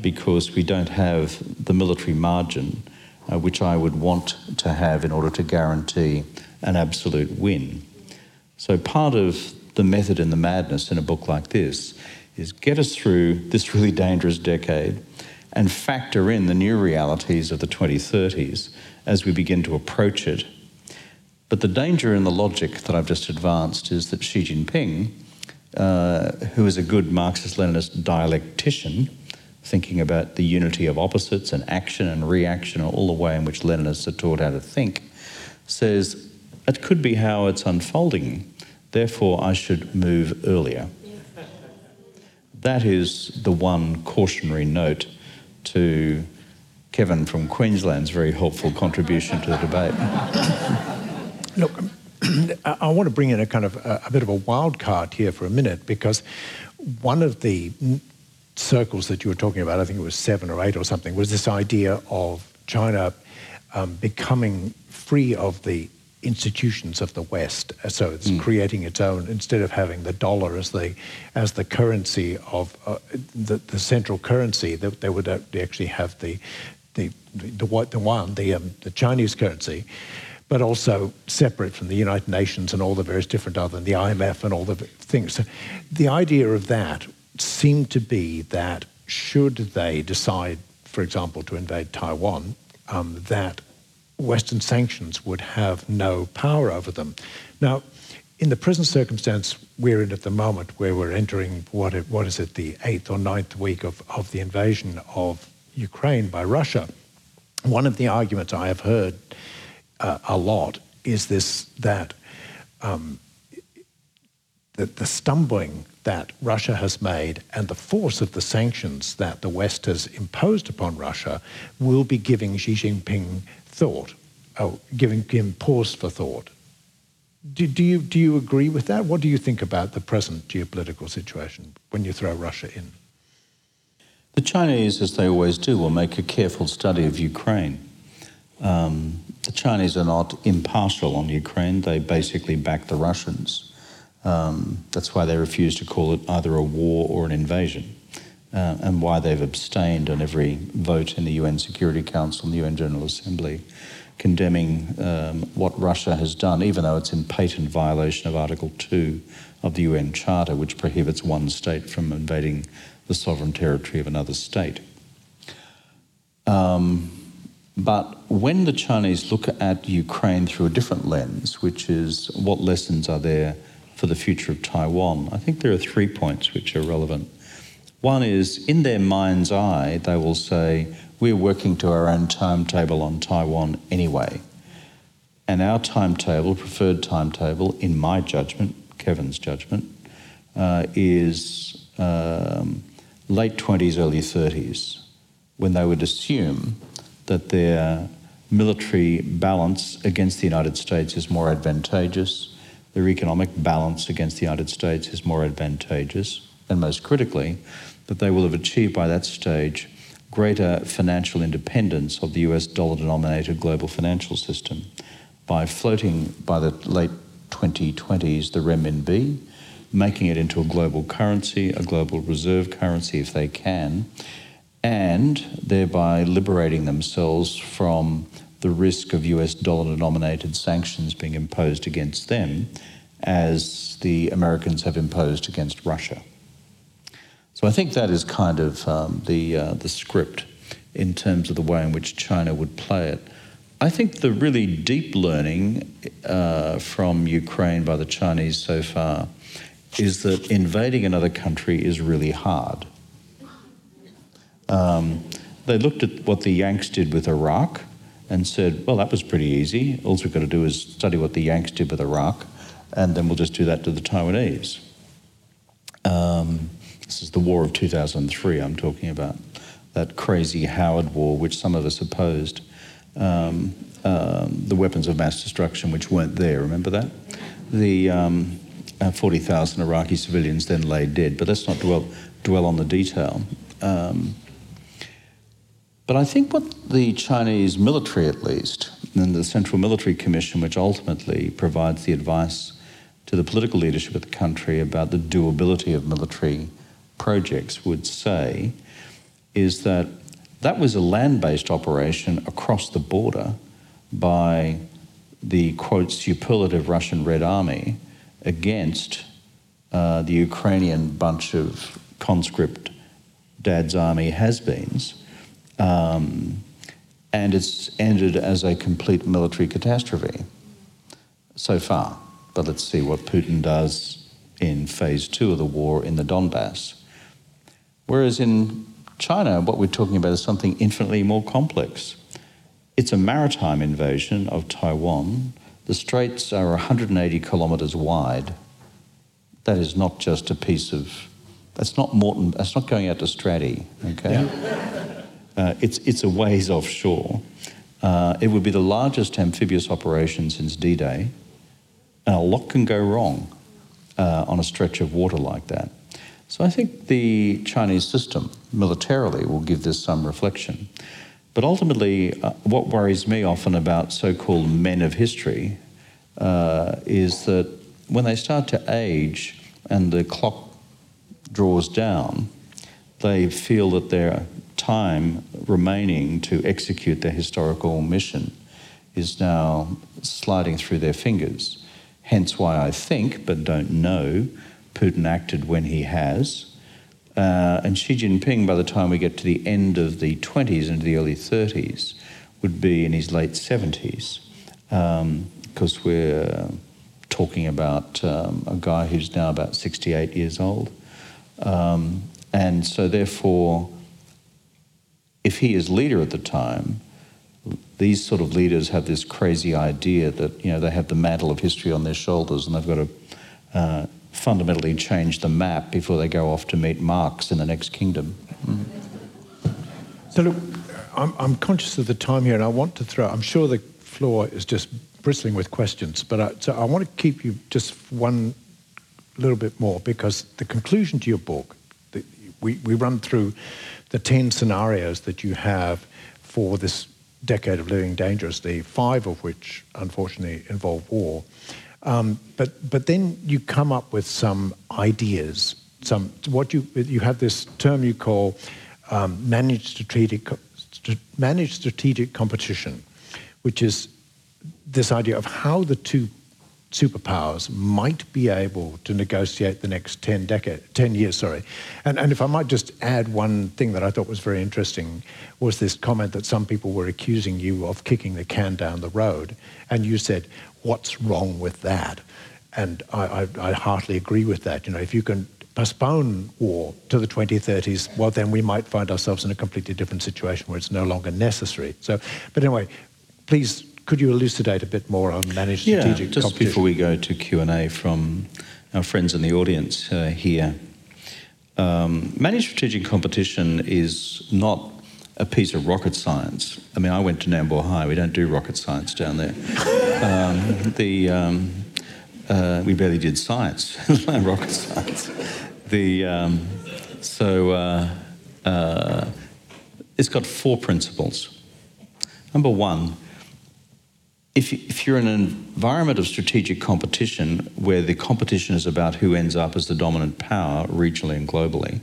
S2: because we don't have the military margin uh, which I would want to have in order to guarantee an absolute win. So, part of the method in the madness in a book like this is get us through this really dangerous decade and factor in the new realities of the 2030s as we begin to approach it. But the danger in the logic that I've just advanced is that Xi Jinping, uh, who is a good Marxist Leninist dialectician, thinking about the unity of opposites and action and reaction and all the way in which Leninists are taught how to think, says it could be how it's unfolding. Therefore, I should move earlier. That is the one cautionary note to Kevin from Queensland's very helpful contribution to the debate.
S1: Look, I want to bring in a kind of a, a bit of a wild card here for a minute because one of the circles that you were talking about, I think it was seven or eight or something, was this idea of China um, becoming free of the institutions of the West. So it's mm. creating its own instead of having the dollar as the as the currency of uh, the, the central currency. They, they would actually have the the the, the one the um, the Chinese currency. But also separate from the United Nations and all the various different other, and the IMF and all the things. So the idea of that seemed to be that should they decide, for example, to invade Taiwan, um, that Western sanctions would have no power over them. Now, in the present circumstance we're in at the moment, where we're entering what, it, what is it, the eighth or ninth week of, of the invasion of Ukraine by Russia, one of the arguments I have heard uh, a lot is this that um, the, the stumbling that Russia has made and the force of the sanctions that the West has imposed upon Russia will be giving Xi Jinping thought, oh, giving him pause for thought. Do, do, you, do you agree with that? What do you think about the present geopolitical situation when you throw Russia in?
S2: The Chinese, as they always do, will make a careful study of Ukraine. Um, the Chinese are not impartial on Ukraine, they basically back the Russians. Um, that's why they refuse to call it either a war or an invasion, uh, and why they've abstained on every vote in the UN Security Council and the UN General Assembly condemning um, what Russia has done, even though it's in patent violation of Article 2 of the UN Charter, which prohibits one state from invading the sovereign territory of another state. Um, but when the Chinese look at Ukraine through a different lens, which is what lessons are there for the future of Taiwan, I think there are three points which are relevant. One is, in their mind's eye, they will say, We're working to our own timetable on Taiwan anyway. And our timetable, preferred timetable, in my judgment, Kevin's judgment, uh, is um, late 20s, early 30s, when they would assume that their military balance against the United States is more advantageous, their economic balance against the United States is more advantageous, and most critically, that they will have achieved by that stage greater financial independence of the US dollar denominated global financial system. By floating by the late 2020s the renminbi making it into a global currency, a global reserve currency if they can, and thereby liberating themselves from the risk of US dollar denominated sanctions being imposed against them as the Americans have imposed against Russia. So I think that is kind of um, the, uh, the script in terms of the way in which China would play it. I think the really deep learning uh, from Ukraine by the Chinese so far is that invading another country is really hard. Um, they looked at what the Yanks did with Iraq and said, well, that was pretty easy. All we've got to do is study what the Yanks did with Iraq, and then we'll just do that to the Taiwanese. Um, this is the war of 2003 I'm talking about, that crazy Howard War, which some of us opposed. Um, um, the weapons of mass destruction, which weren't there, remember that? The, um, uh, 40,000 Iraqi civilians then lay dead, but let's not dwell, dwell on the detail. Um, but I think what the Chinese military, at least, and the Central Military Commission, which ultimately provides the advice to the political leadership of the country about the doability of military projects, would say is that that was a land based operation across the border by the quote superlative Russian Red Army against uh, the Ukrainian bunch of conscript dad's army has beens. Um, and it's ended as a complete military catastrophe so far. But let's see what Putin does in phase two of the war in the Donbass. Whereas in China, what we're talking about is something infinitely more complex. It's a maritime invasion of Taiwan the straits are 180 kilometres wide. That is not just a piece of, that's not Moreton, that's not going out to Straddie, okay? Yeah. Uh, it's, it's a ways offshore. Uh, it would be the largest amphibious operation since D Day, and a lot can go wrong uh, on a stretch of water like that. So I think the Chinese system militarily will give this some reflection. But ultimately, uh, what worries me often about so called men of history uh, is that when they start to age and the clock draws down, they feel that their time remaining to execute their historical mission is now sliding through their fingers. Hence why I think, but don't know, Putin acted when he has. Uh, and Xi Jinping, by the time we get to the end of the 20s into the early 30s, would be in his late 70s, because um, we're talking about um, a guy who's now about 68 years old. Um, and so, therefore, if he is leader at the time, these sort of leaders have this crazy idea that you know they have the mantle of history on their shoulders and they've got to uh, fundamentally change the map before they go off to meet Marx in the next kingdom. Mm.
S1: So, look, I'm, I'm, conscious of the time here, and I want to throw, I'm sure the floor is just bristling with questions, but I, so I want to keep you just one little bit more because the conclusion to your book, the, we, we run through the 10 scenarios that you have for this decade of living dangerously, five of which unfortunately involve war. Um, but, but then you come up with some ideas, some, what you, you have this term you call um, managed, strategic, managed strategic competition, which is this idea of how the two superpowers might be able to negotiate the next 10 decade 10 years sorry. And, and if i might just add one thing that i thought was very interesting was this comment that some people were accusing you of kicking the can down the road. And you said what's wrong with that? And I, I, I heartily agree with that. You know if you can postpone war to the 2030s well then we might find ourselves in a completely different situation where it's no longer necessary. So but anyway please could you elucidate a bit more on managed
S2: yeah,
S1: strategic
S2: just before we go to Q&A from our friends in the audience uh, here. Um, managed strategic competition is not a piece of rocket science. I mean, I went to Nambour High. We don't do rocket science down there. um, the, um, uh, we barely did science, rocket science. The, um, so uh, uh, it's got four principles. Number one, if, if you're in an environment of strategic competition where the competition is about who ends up as the dominant power regionally and globally,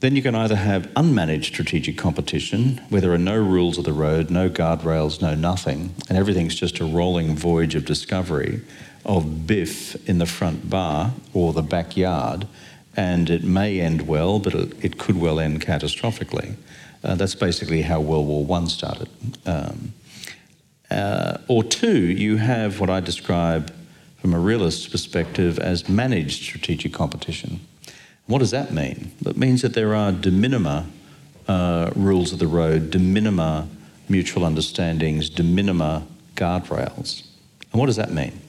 S2: then you can either have unmanaged strategic competition where there are no rules of the road, no guardrails, no nothing, and everything's just a rolling voyage of discovery of biff in the front bar or the backyard, and it may end well, but it, it could well end catastrophically. Uh, that's basically how World War I started. Um, uh, or two, you have what I describe from a realist perspective as managed strategic competition. What does that mean? That means that there are de minima uh, rules of the road, de minima mutual understandings, de minima guardrails. And what does that mean?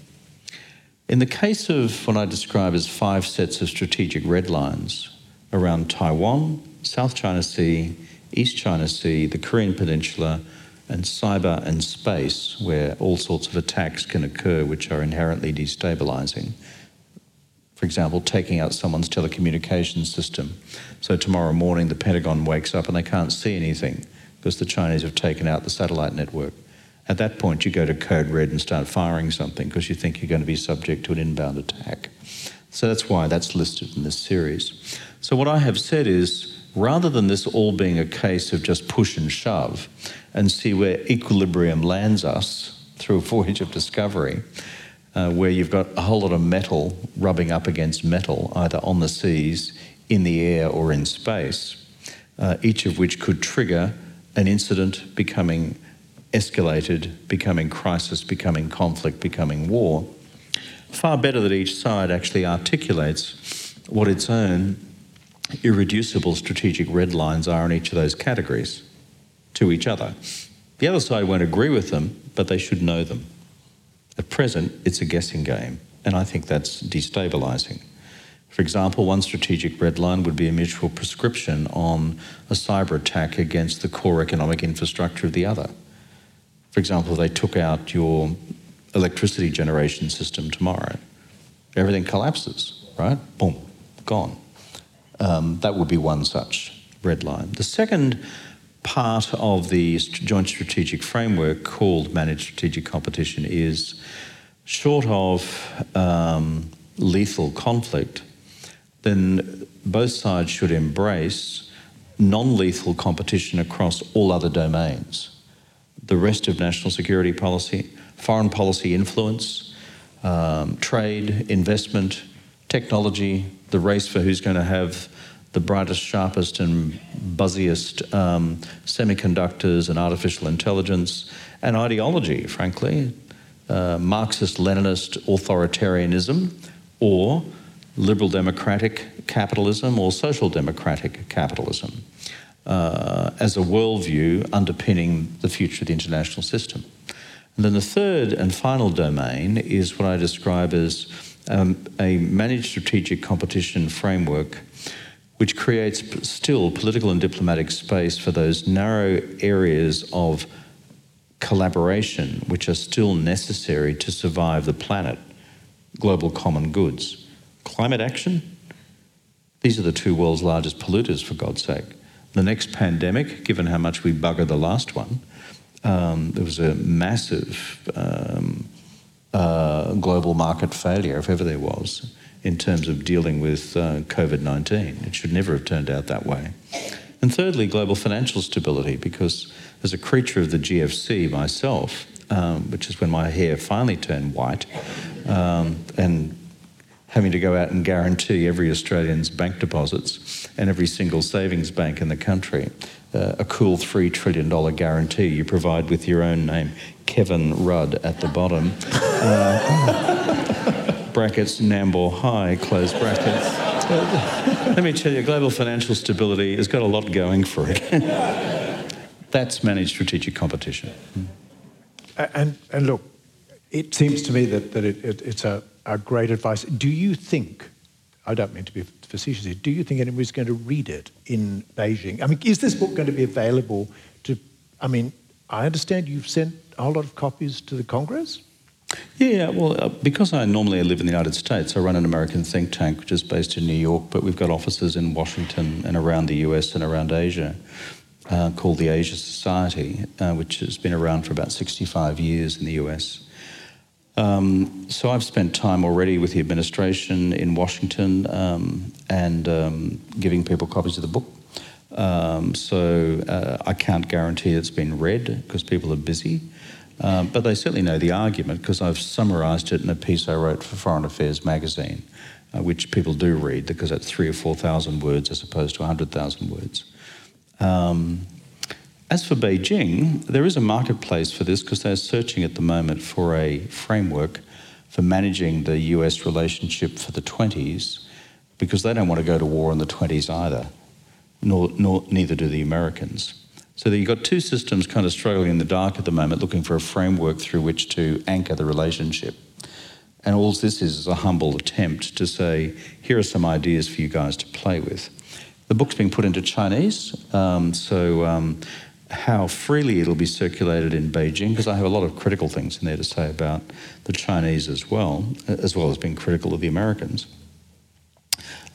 S2: In the case of what I describe as five sets of strategic red lines around Taiwan, South China Sea, East China Sea, the Korean Peninsula, and cyber and space, where all sorts of attacks can occur which are inherently destabilizing. For example, taking out someone's telecommunications system. So tomorrow morning, the Pentagon wakes up and they can't see anything because the Chinese have taken out the satellite network. At that point, you go to code red and start firing something because you think you're going to be subject to an inbound attack. So that's why that's listed in this series. So, what I have said is rather than this all being a case of just push and shove, and see where equilibrium lands us through a voyage of discovery, uh, where you've got a whole lot of metal rubbing up against metal, either on the seas, in the air, or in space, uh, each of which could trigger an incident becoming escalated, becoming crisis, becoming conflict, becoming war. Far better that each side actually articulates what its own irreducible strategic red lines are in each of those categories to each other. The other side won't agree with them, but they should know them. At present, it's a guessing game, and I think that's destabilising. For example, one strategic red line would be a mutual prescription on a cyber attack against the core economic infrastructure of the other. For example, they took out your electricity generation system tomorrow, everything collapses, right? Boom, gone. Um, that would be one such red line. The second part of the joint strategic framework called managed strategic competition is short of um, lethal conflict, then both sides should embrace non lethal competition across all other domains. The rest of national security policy, foreign policy influence, um, trade, investment, technology, the race for who's going to have the brightest, sharpest, and buzziest um, semiconductors and artificial intelligence and ideology, frankly, uh, Marxist Leninist authoritarianism or liberal democratic capitalism or social democratic capitalism uh, as a worldview underpinning the future of the international system. And then the third and final domain is what I describe as um, a managed strategic competition framework which creates still political and diplomatic space for those narrow areas of collaboration which are still necessary to survive the planet, global common goods. Climate action, these are the two world's largest polluters, for God's sake. the next pandemic, given how much we buggered the last one, um, there was a massive um, uh, global market failure, if ever there was, in terms of dealing with uh, COVID 19. It should never have turned out that way. And thirdly, global financial stability, because as a creature of the GFC myself, um, which is when my hair finally turned white, um, and having to go out and guarantee every Australian's bank deposits and every single savings bank in the country uh, a cool $3 trillion guarantee you provide with your own name, Kevin Rudd, at the bottom. Uh, brackets, Nambour High, close brackets. Let me tell you, global financial stability has got a lot going for it. That's managed strategic competition.
S1: And, and look, it seems to me that, that it, it, it's a, a great advice. Do you think, I don't mean to be facetious here, do you think anybody's going to read it in Beijing? I mean, is this book going to be available to, I mean, I understand you've sent a whole lot of copies to the Congress?
S2: Yeah, well, uh, because I normally live in the United States, I run an American think tank which is based in New York, but we've got offices in Washington and around the US and around Asia uh, called the Asia Society, uh, which has been around for about 65 years in the US. Um, so I've spent time already with the administration in Washington um, and um, giving people copies of the book. Um, so uh, I can't guarantee it's been read because people are busy. Um, but they certainly know the argument because I've summarised it in a piece I wrote for Foreign Affairs magazine, uh, which people do read because that's three or four thousand words as opposed to hundred thousand words. Um, as for Beijing, there is a marketplace for this because they're searching at the moment for a framework for managing the US relationship for the 20s because they don't want to go to war in the 20s either, nor, nor neither do the Americans. So that you've got two systems kind of struggling in the dark at the moment, looking for a framework through which to anchor the relationship. And all this is is a humble attempt to say, here are some ideas for you guys to play with. The book's being put into Chinese, um, so um, how freely it'll be circulated in Beijing, because I have a lot of critical things in there to say about the Chinese as well, as well as being critical of the Americans.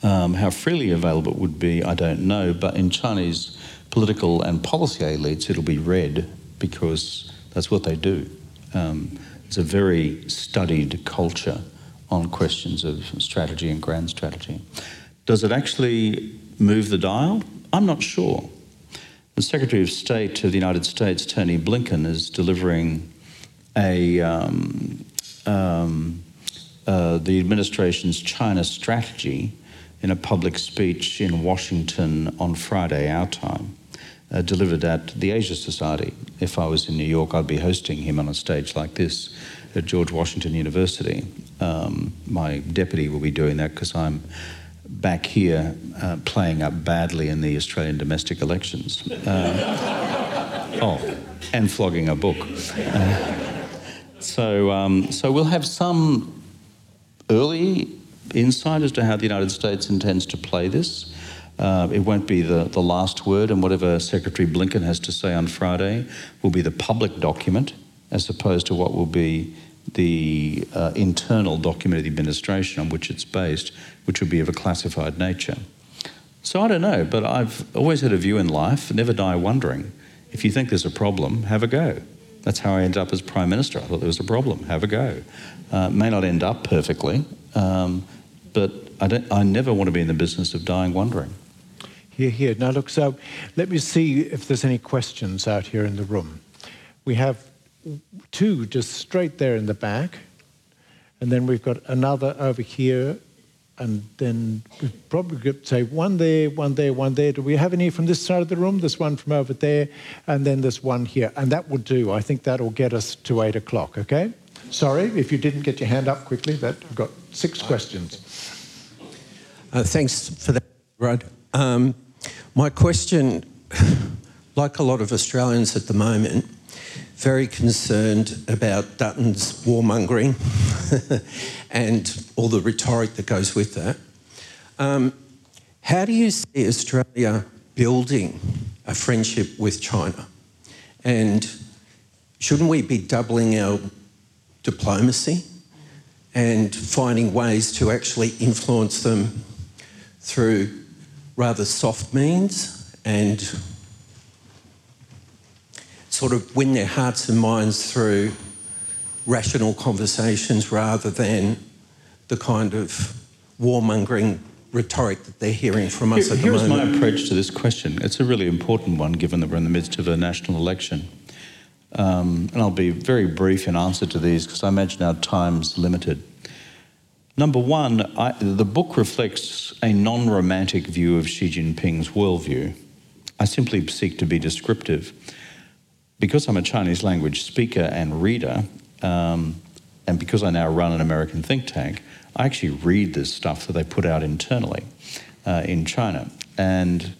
S2: Um, how freely available it would be, I don't know, but in Chinese political and policy elites, it'll be read because that's what they do. Um, it's a very studied culture on questions of strategy and grand strategy. Does it actually move the dial? I'm not sure. The Secretary of State of the United States, Tony Blinken, is delivering a um, um, uh, the administration's China strategy in a public speech in Washington on Friday, our time uh, delivered at the Asia Society. If I was in New York, I'd be hosting him on a stage like this at George Washington University. Um, my deputy will be doing that because I'm back here uh, playing up badly in the Australian domestic elections. Uh, oh, and flogging a book. Uh, so, um, so we'll have some early insight as to how the United States intends to play this. Uh, it won't be the, the last word, and whatever Secretary Blinken has to say on Friday will be the public document as opposed to what will be the uh, internal document of the administration on which it's based, which will be of a classified nature. So I don't know, but I've always had a view in life never die wondering. If you think there's a problem, have a go. That's how I ended up as Prime Minister. I thought there was a problem, have a go. Uh, may not end up perfectly, um, but I, I never want to be in the business of dying wondering.
S1: Here, here. Now, look, so let me see if there's any questions out here in the room. We have two just straight there in the back, and then we've got another over here, and then we probably could say one there, one there, one there. Do we have any from this side of the room? There's one from over there, and then there's one here. And that will do. I think that'll get us to eight o'clock, okay? Sorry if you didn't get your hand up quickly, that we've got six questions.
S3: Uh, thanks for that, Rod. Um, my question, like a lot of Australians at the moment, very concerned about Dutton's warmongering and all the rhetoric that goes with that. Um, how do you see Australia building a friendship with China? And shouldn't we be doubling our diplomacy and finding ways to actually influence them through rather soft means and sort of win their hearts and minds through rational conversations rather than the kind of warmongering rhetoric that they're hearing from us
S2: Here,
S3: at the
S2: here's
S3: moment.
S2: my approach to this question. It's a really important one given that we're in the midst of a national election. Um, and I'll be very brief in answer to these because I imagine our time's limited. Number one, I, the book reflects a non romantic view of Xi Jinping's worldview. I simply seek to be descriptive. Because I'm a Chinese language speaker and reader, um, and because I now run an American think tank, I actually read this stuff that they put out internally uh, in China. And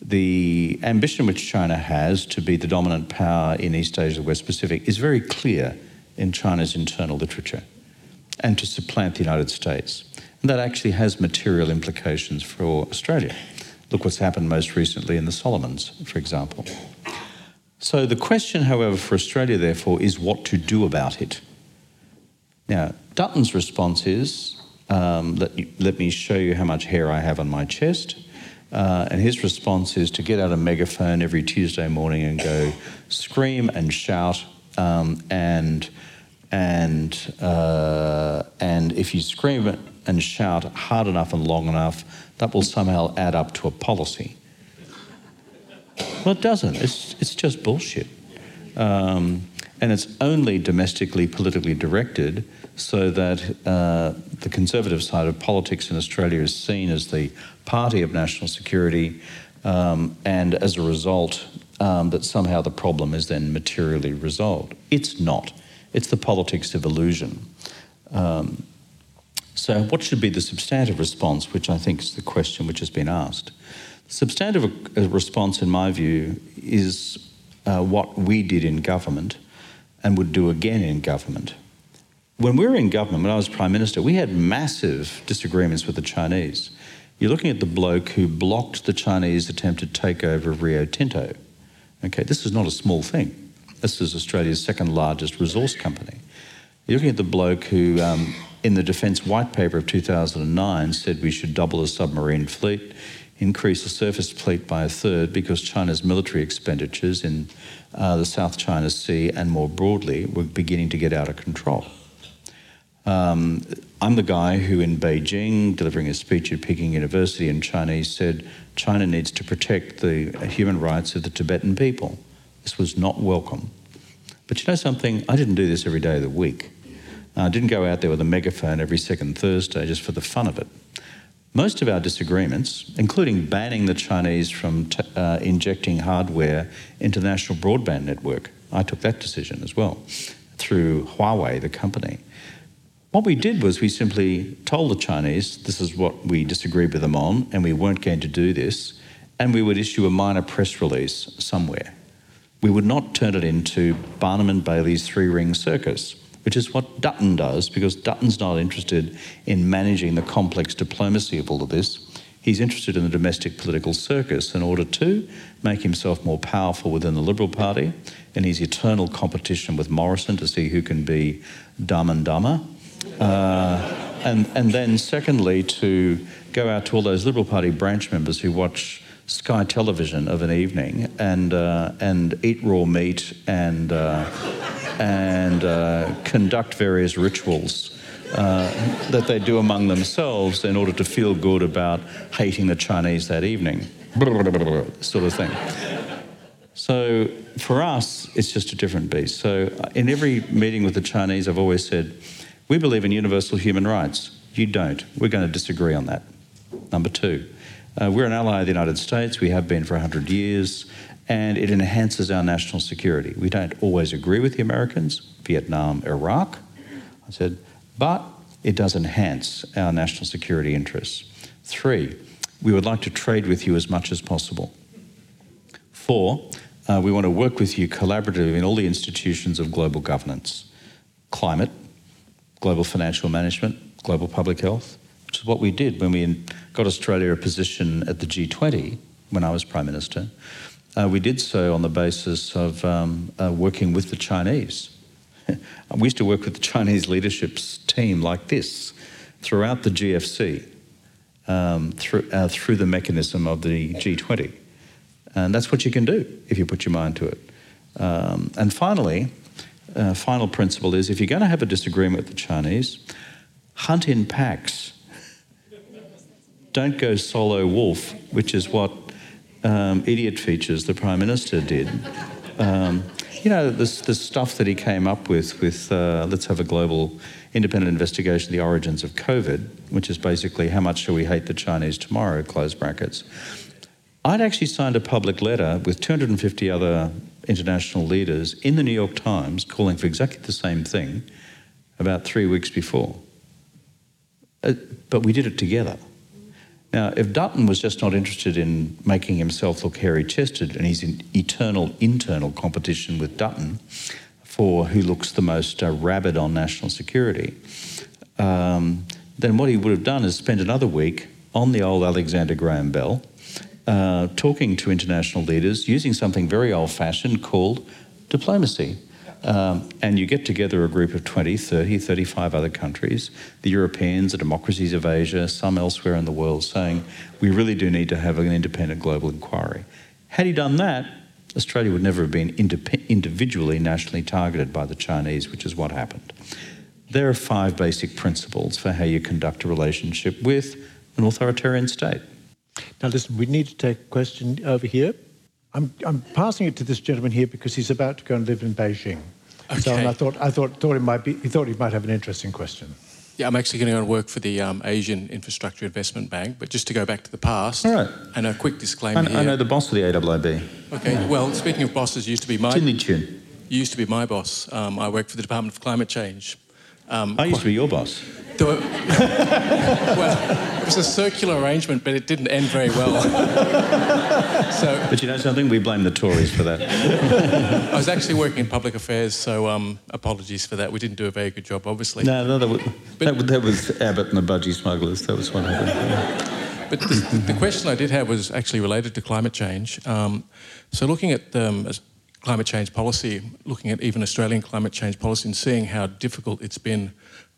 S2: the ambition which China has to be the dominant power in East Asia, the West Pacific, is very clear in China's internal literature and to supplant the United States. And that actually has material implications for Australia. Look what's happened most recently in the Solomons, for example. So the question, however, for Australia, therefore, is what to do about it. Now, Dutton's response is um, let, you, let me show you how much hair I have on my chest. Uh, and his response is to get out a megaphone every Tuesday morning and go scream and shout. Um, and, and, uh, and if you scream and shout hard enough and long enough, that will somehow add up to a policy. Well, it doesn't. It's, it's just bullshit. Um, and it's only domestically politically directed so that uh, the conservative side of politics in Australia is seen as the party of national security, um, and as a result, um, that somehow the problem is then materially resolved. It's not. It's the politics of illusion. Um, so, what should be the substantive response, which I think is the question which has been asked? The substantive uh, response, in my view, is uh, what we did in government and would do again in government. When we were in government, when I was Prime Minister, we had massive disagreements with the Chinese. You're looking at the bloke who blocked the Chinese attempted takeover of Rio Tinto. Okay, this is not a small thing. This is Australia's second largest resource company. You're looking at the bloke who, um, in the Defence White Paper of 2009, said we should double the submarine fleet, increase the surface fleet by a third because China's military expenditures in uh, the South China Sea and more broadly were beginning to get out of control. Um, I'm the guy who, in Beijing, delivering a speech at Peking University in Chinese, said China needs to protect the human rights of the Tibetan people. This was not welcome. But you know something? I didn't do this every day of the week. I didn't go out there with a megaphone every second Thursday just for the fun of it. Most of our disagreements, including banning the Chinese from t- uh, injecting hardware into the national broadband network, I took that decision as well through Huawei, the company. What we did was we simply told the Chinese this is what we disagreed with them on, and we weren't going to do this, and we would issue a minor press release somewhere. We would not turn it into Barnum and Bailey's three ring circus, which is what Dutton does, because Dutton's not interested in managing the complex diplomacy of all of this. He's interested in the domestic political circus in order to make himself more powerful within the Liberal Party in his eternal competition with Morrison to see who can be dumb and dumber. Uh, and, and then, secondly, to go out to all those Liberal Party branch members who watch Sky Television of an evening and, uh, and eat raw meat and, uh, and uh, conduct various rituals uh, that they do among themselves in order to feel good about hating the Chinese that evening, sort of thing. So for us, it's just a different beast. So in every meeting with the Chinese, I've always said, we believe in universal human rights. You don't. We're going to disagree on that. Number two, uh, we're an ally of the United States. We have been for 100 years, and it enhances our national security. We don't always agree with the Americans, Vietnam, Iraq. I said, but it does enhance our national security interests. Three, we would like to trade with you as much as possible. Four, uh, we want to work with you collaboratively in all the institutions of global governance climate, global financial management, global public health, which is what we did when we got Australia a position at the G20 when I was Prime Minister. Uh, we did so on the basis of um, uh, working with the Chinese. we used to work with the Chinese leadership's team like this throughout the GFC, um, through, uh, through the mechanism of the G20. And that's what you can do if you put your mind to it. Um, and finally, uh, final principle is if you're going to have a disagreement with the Chinese, hunt in packs. Don't go solo wolf, which is what um, idiot features the Prime Minister did. Um, you know, this, this stuff that he came up with, with uh, let's have a global independent investigation of the origins of COVID, which is basically how much shall we hate the Chinese tomorrow, close brackets. I'd actually signed a public letter with 250 other international leaders in the New York Times calling for exactly the same thing about three weeks before. Uh, but we did it together. Now, if Dutton was just not interested in making himself look hairy chested and he's in eternal internal competition with Dutton for who looks the most uh, rabid on national security, um, then what he would have done is spend another week on the old Alexander Graham Bell, uh, talking to international leaders using something very old fashioned called diplomacy. Um, and you get together a group of 20, 30, 35 other countries, the Europeans, the democracies of Asia, some elsewhere in the world, saying we really do need to have an independent global inquiry. Had he done that, Australia would never have been individually nationally targeted by the Chinese, which is what happened. There are five basic principles for how you conduct a relationship with an authoritarian state.
S1: Now, listen, we need to take a question over here. I'm, I'm passing it to this gentleman here because he's about to go and live in Beijing. Okay. So I thought I thought thought it might be he thought he might have an interesting question.
S4: Yeah, I'm actually going to go and work for the um, Asian Infrastructure Investment Bank. But just to go back to the past,
S2: All right.
S4: and a quick disclaimer
S2: I,
S4: here.
S2: I know the boss of the AIIB.
S4: Okay, well, speaking of bosses, used to be my
S2: Chin
S4: used to be my boss. Um, I worked for the Department of Climate Change.
S2: Um, I used to be your boss.
S4: well, it was a circular arrangement, but it didn't end very well.
S2: so, but you know something? We blame the Tories for that.
S4: I was actually working in public affairs, so um, apologies for that. We didn't do a very good job, obviously.
S2: No, no, that was, but, that, that was Abbott and the budgie smugglers. That was what happened.
S4: But the, the, question I did have was actually related to climate change. Um, so, looking at um, climate change policy, looking at even Australian climate change policy, and seeing how difficult it's been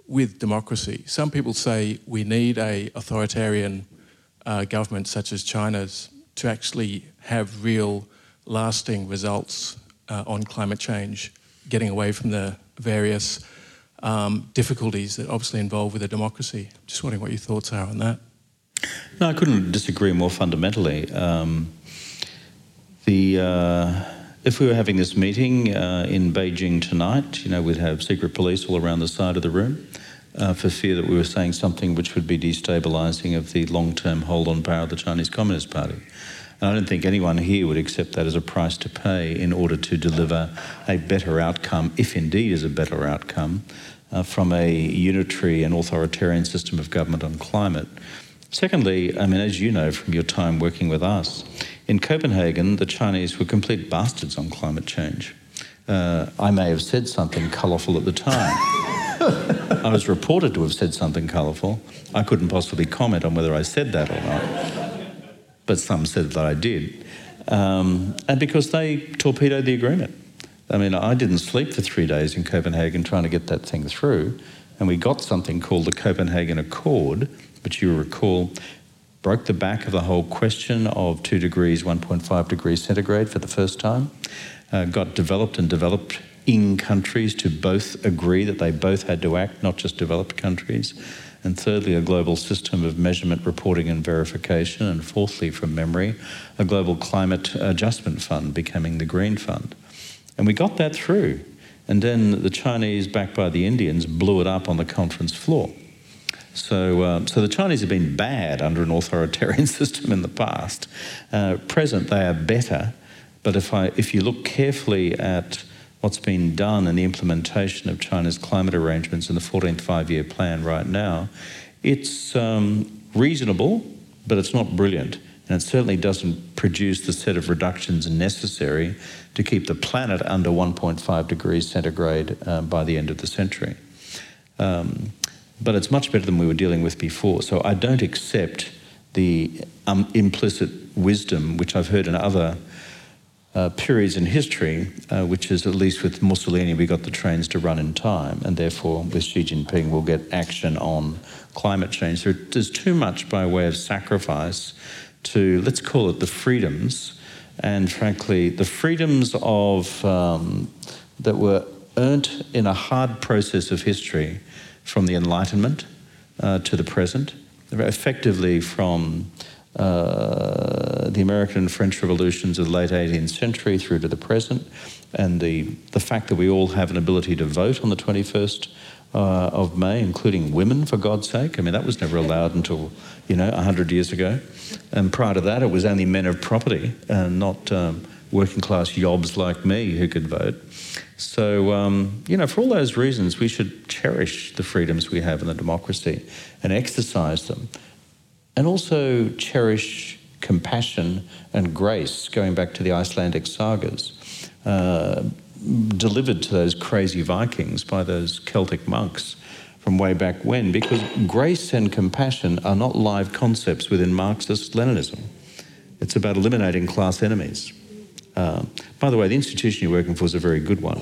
S4: with democracy. Some people say we need a authoritarian uh, government such as China's to actually have real lasting results uh, on climate change, getting away from the various um, difficulties that obviously involve with a democracy. Just wondering what your thoughts are on that.
S2: No, I couldn't disagree more fundamentally. Um, the uh, if we were having this meeting uh, in Beijing tonight, you know, we'd have secret police all around the side of the room uh, for fear that we were saying something which would be destabilising of the long-term hold on power of the Chinese Communist Party. And I don't think anyone here would accept that as a price to pay in order to deliver a better outcome, if indeed is a better outcome, uh, from a unitary and authoritarian system of government on climate. Secondly, I mean, as you know from your time working with us, in Copenhagen, the Chinese were complete bastards on climate change. Uh, I may have said something colourful at the time. I was reported to have said something colourful. I couldn't possibly comment on whether I said that or not, but some said that I did. Um, and because they torpedoed the agreement. I mean, I didn't sleep for three days in Copenhagen trying to get that thing through, and we got something called the Copenhagen Accord, which you recall broke the back of the whole question of 2 degrees, 1.5 degrees centigrade for the first time, uh, got developed and developed in countries to both agree that they both had to act, not just developed countries. And thirdly, a global system of measurement, reporting, and verification. And fourthly, from memory, a global climate adjustment fund becoming the Green Fund. And we got that through. And then the Chinese, backed by the Indians, blew it up on the conference floor. So, um, so the Chinese have been bad under an authoritarian system in the past. Uh, present, they are better. But if, I, if you look carefully at what's been done in the implementation of China's climate arrangements in the 14th five year plan right now, it's um, reasonable, but it's not brilliant. And it certainly doesn't produce the set of reductions necessary to keep the planet under 1.5 degrees centigrade uh, by the end of the century. Um, but it's much better than we were dealing with before. So I don't accept the um, implicit wisdom, which I've heard in other uh, periods in history, uh, which is at least with Mussolini, we got the trains to run in time, and therefore with Xi Jinping, we'll get action on climate change. there's too much by way of sacrifice to, let's call it the freedoms and frankly, the freedoms of um, that were earned in a hard process of history from the Enlightenment uh, to the present, effectively from uh, the American and French revolutions of the late 18th century through to the present, and the, the fact that we all have an ability to vote on the 21st uh, of May, including women, for God's sake. I mean, that was never allowed until, you know, 100 years ago. And prior to that, it was only men of property and not um, working class yobs like me who could vote. So, um, you know, for all those reasons, we should cherish the freedoms we have in the democracy and exercise them. And also cherish compassion and grace, going back to the Icelandic sagas. Uh, delivered to those crazy Vikings by those Celtic monks from way back when, because grace and compassion are not live concepts within Marxist Leninism. It's about eliminating class enemies. Uh, by the way, the institution you're working for is a very good one.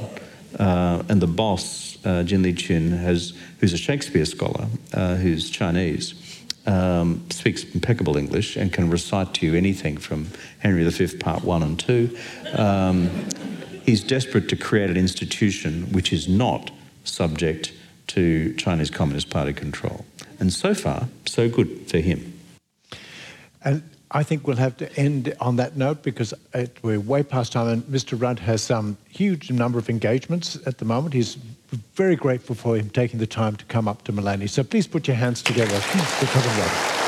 S2: Uh, and the boss, uh, Jin Liqun, has, who's a Shakespeare scholar, uh, who's Chinese, um, speaks impeccable English and can recite to you anything from Henry V, Part 1 and 2. Um, he's desperate to create an institution which is not subject to Chinese Communist Party control. And so far, so good for him.
S1: I think we'll have to end on that note because it, we're way past time, and Mr. Rudd has some huge number of engagements at the moment. He's very grateful for him taking the time to come up to Maleny. So please put your hands together for Kevin Rudd.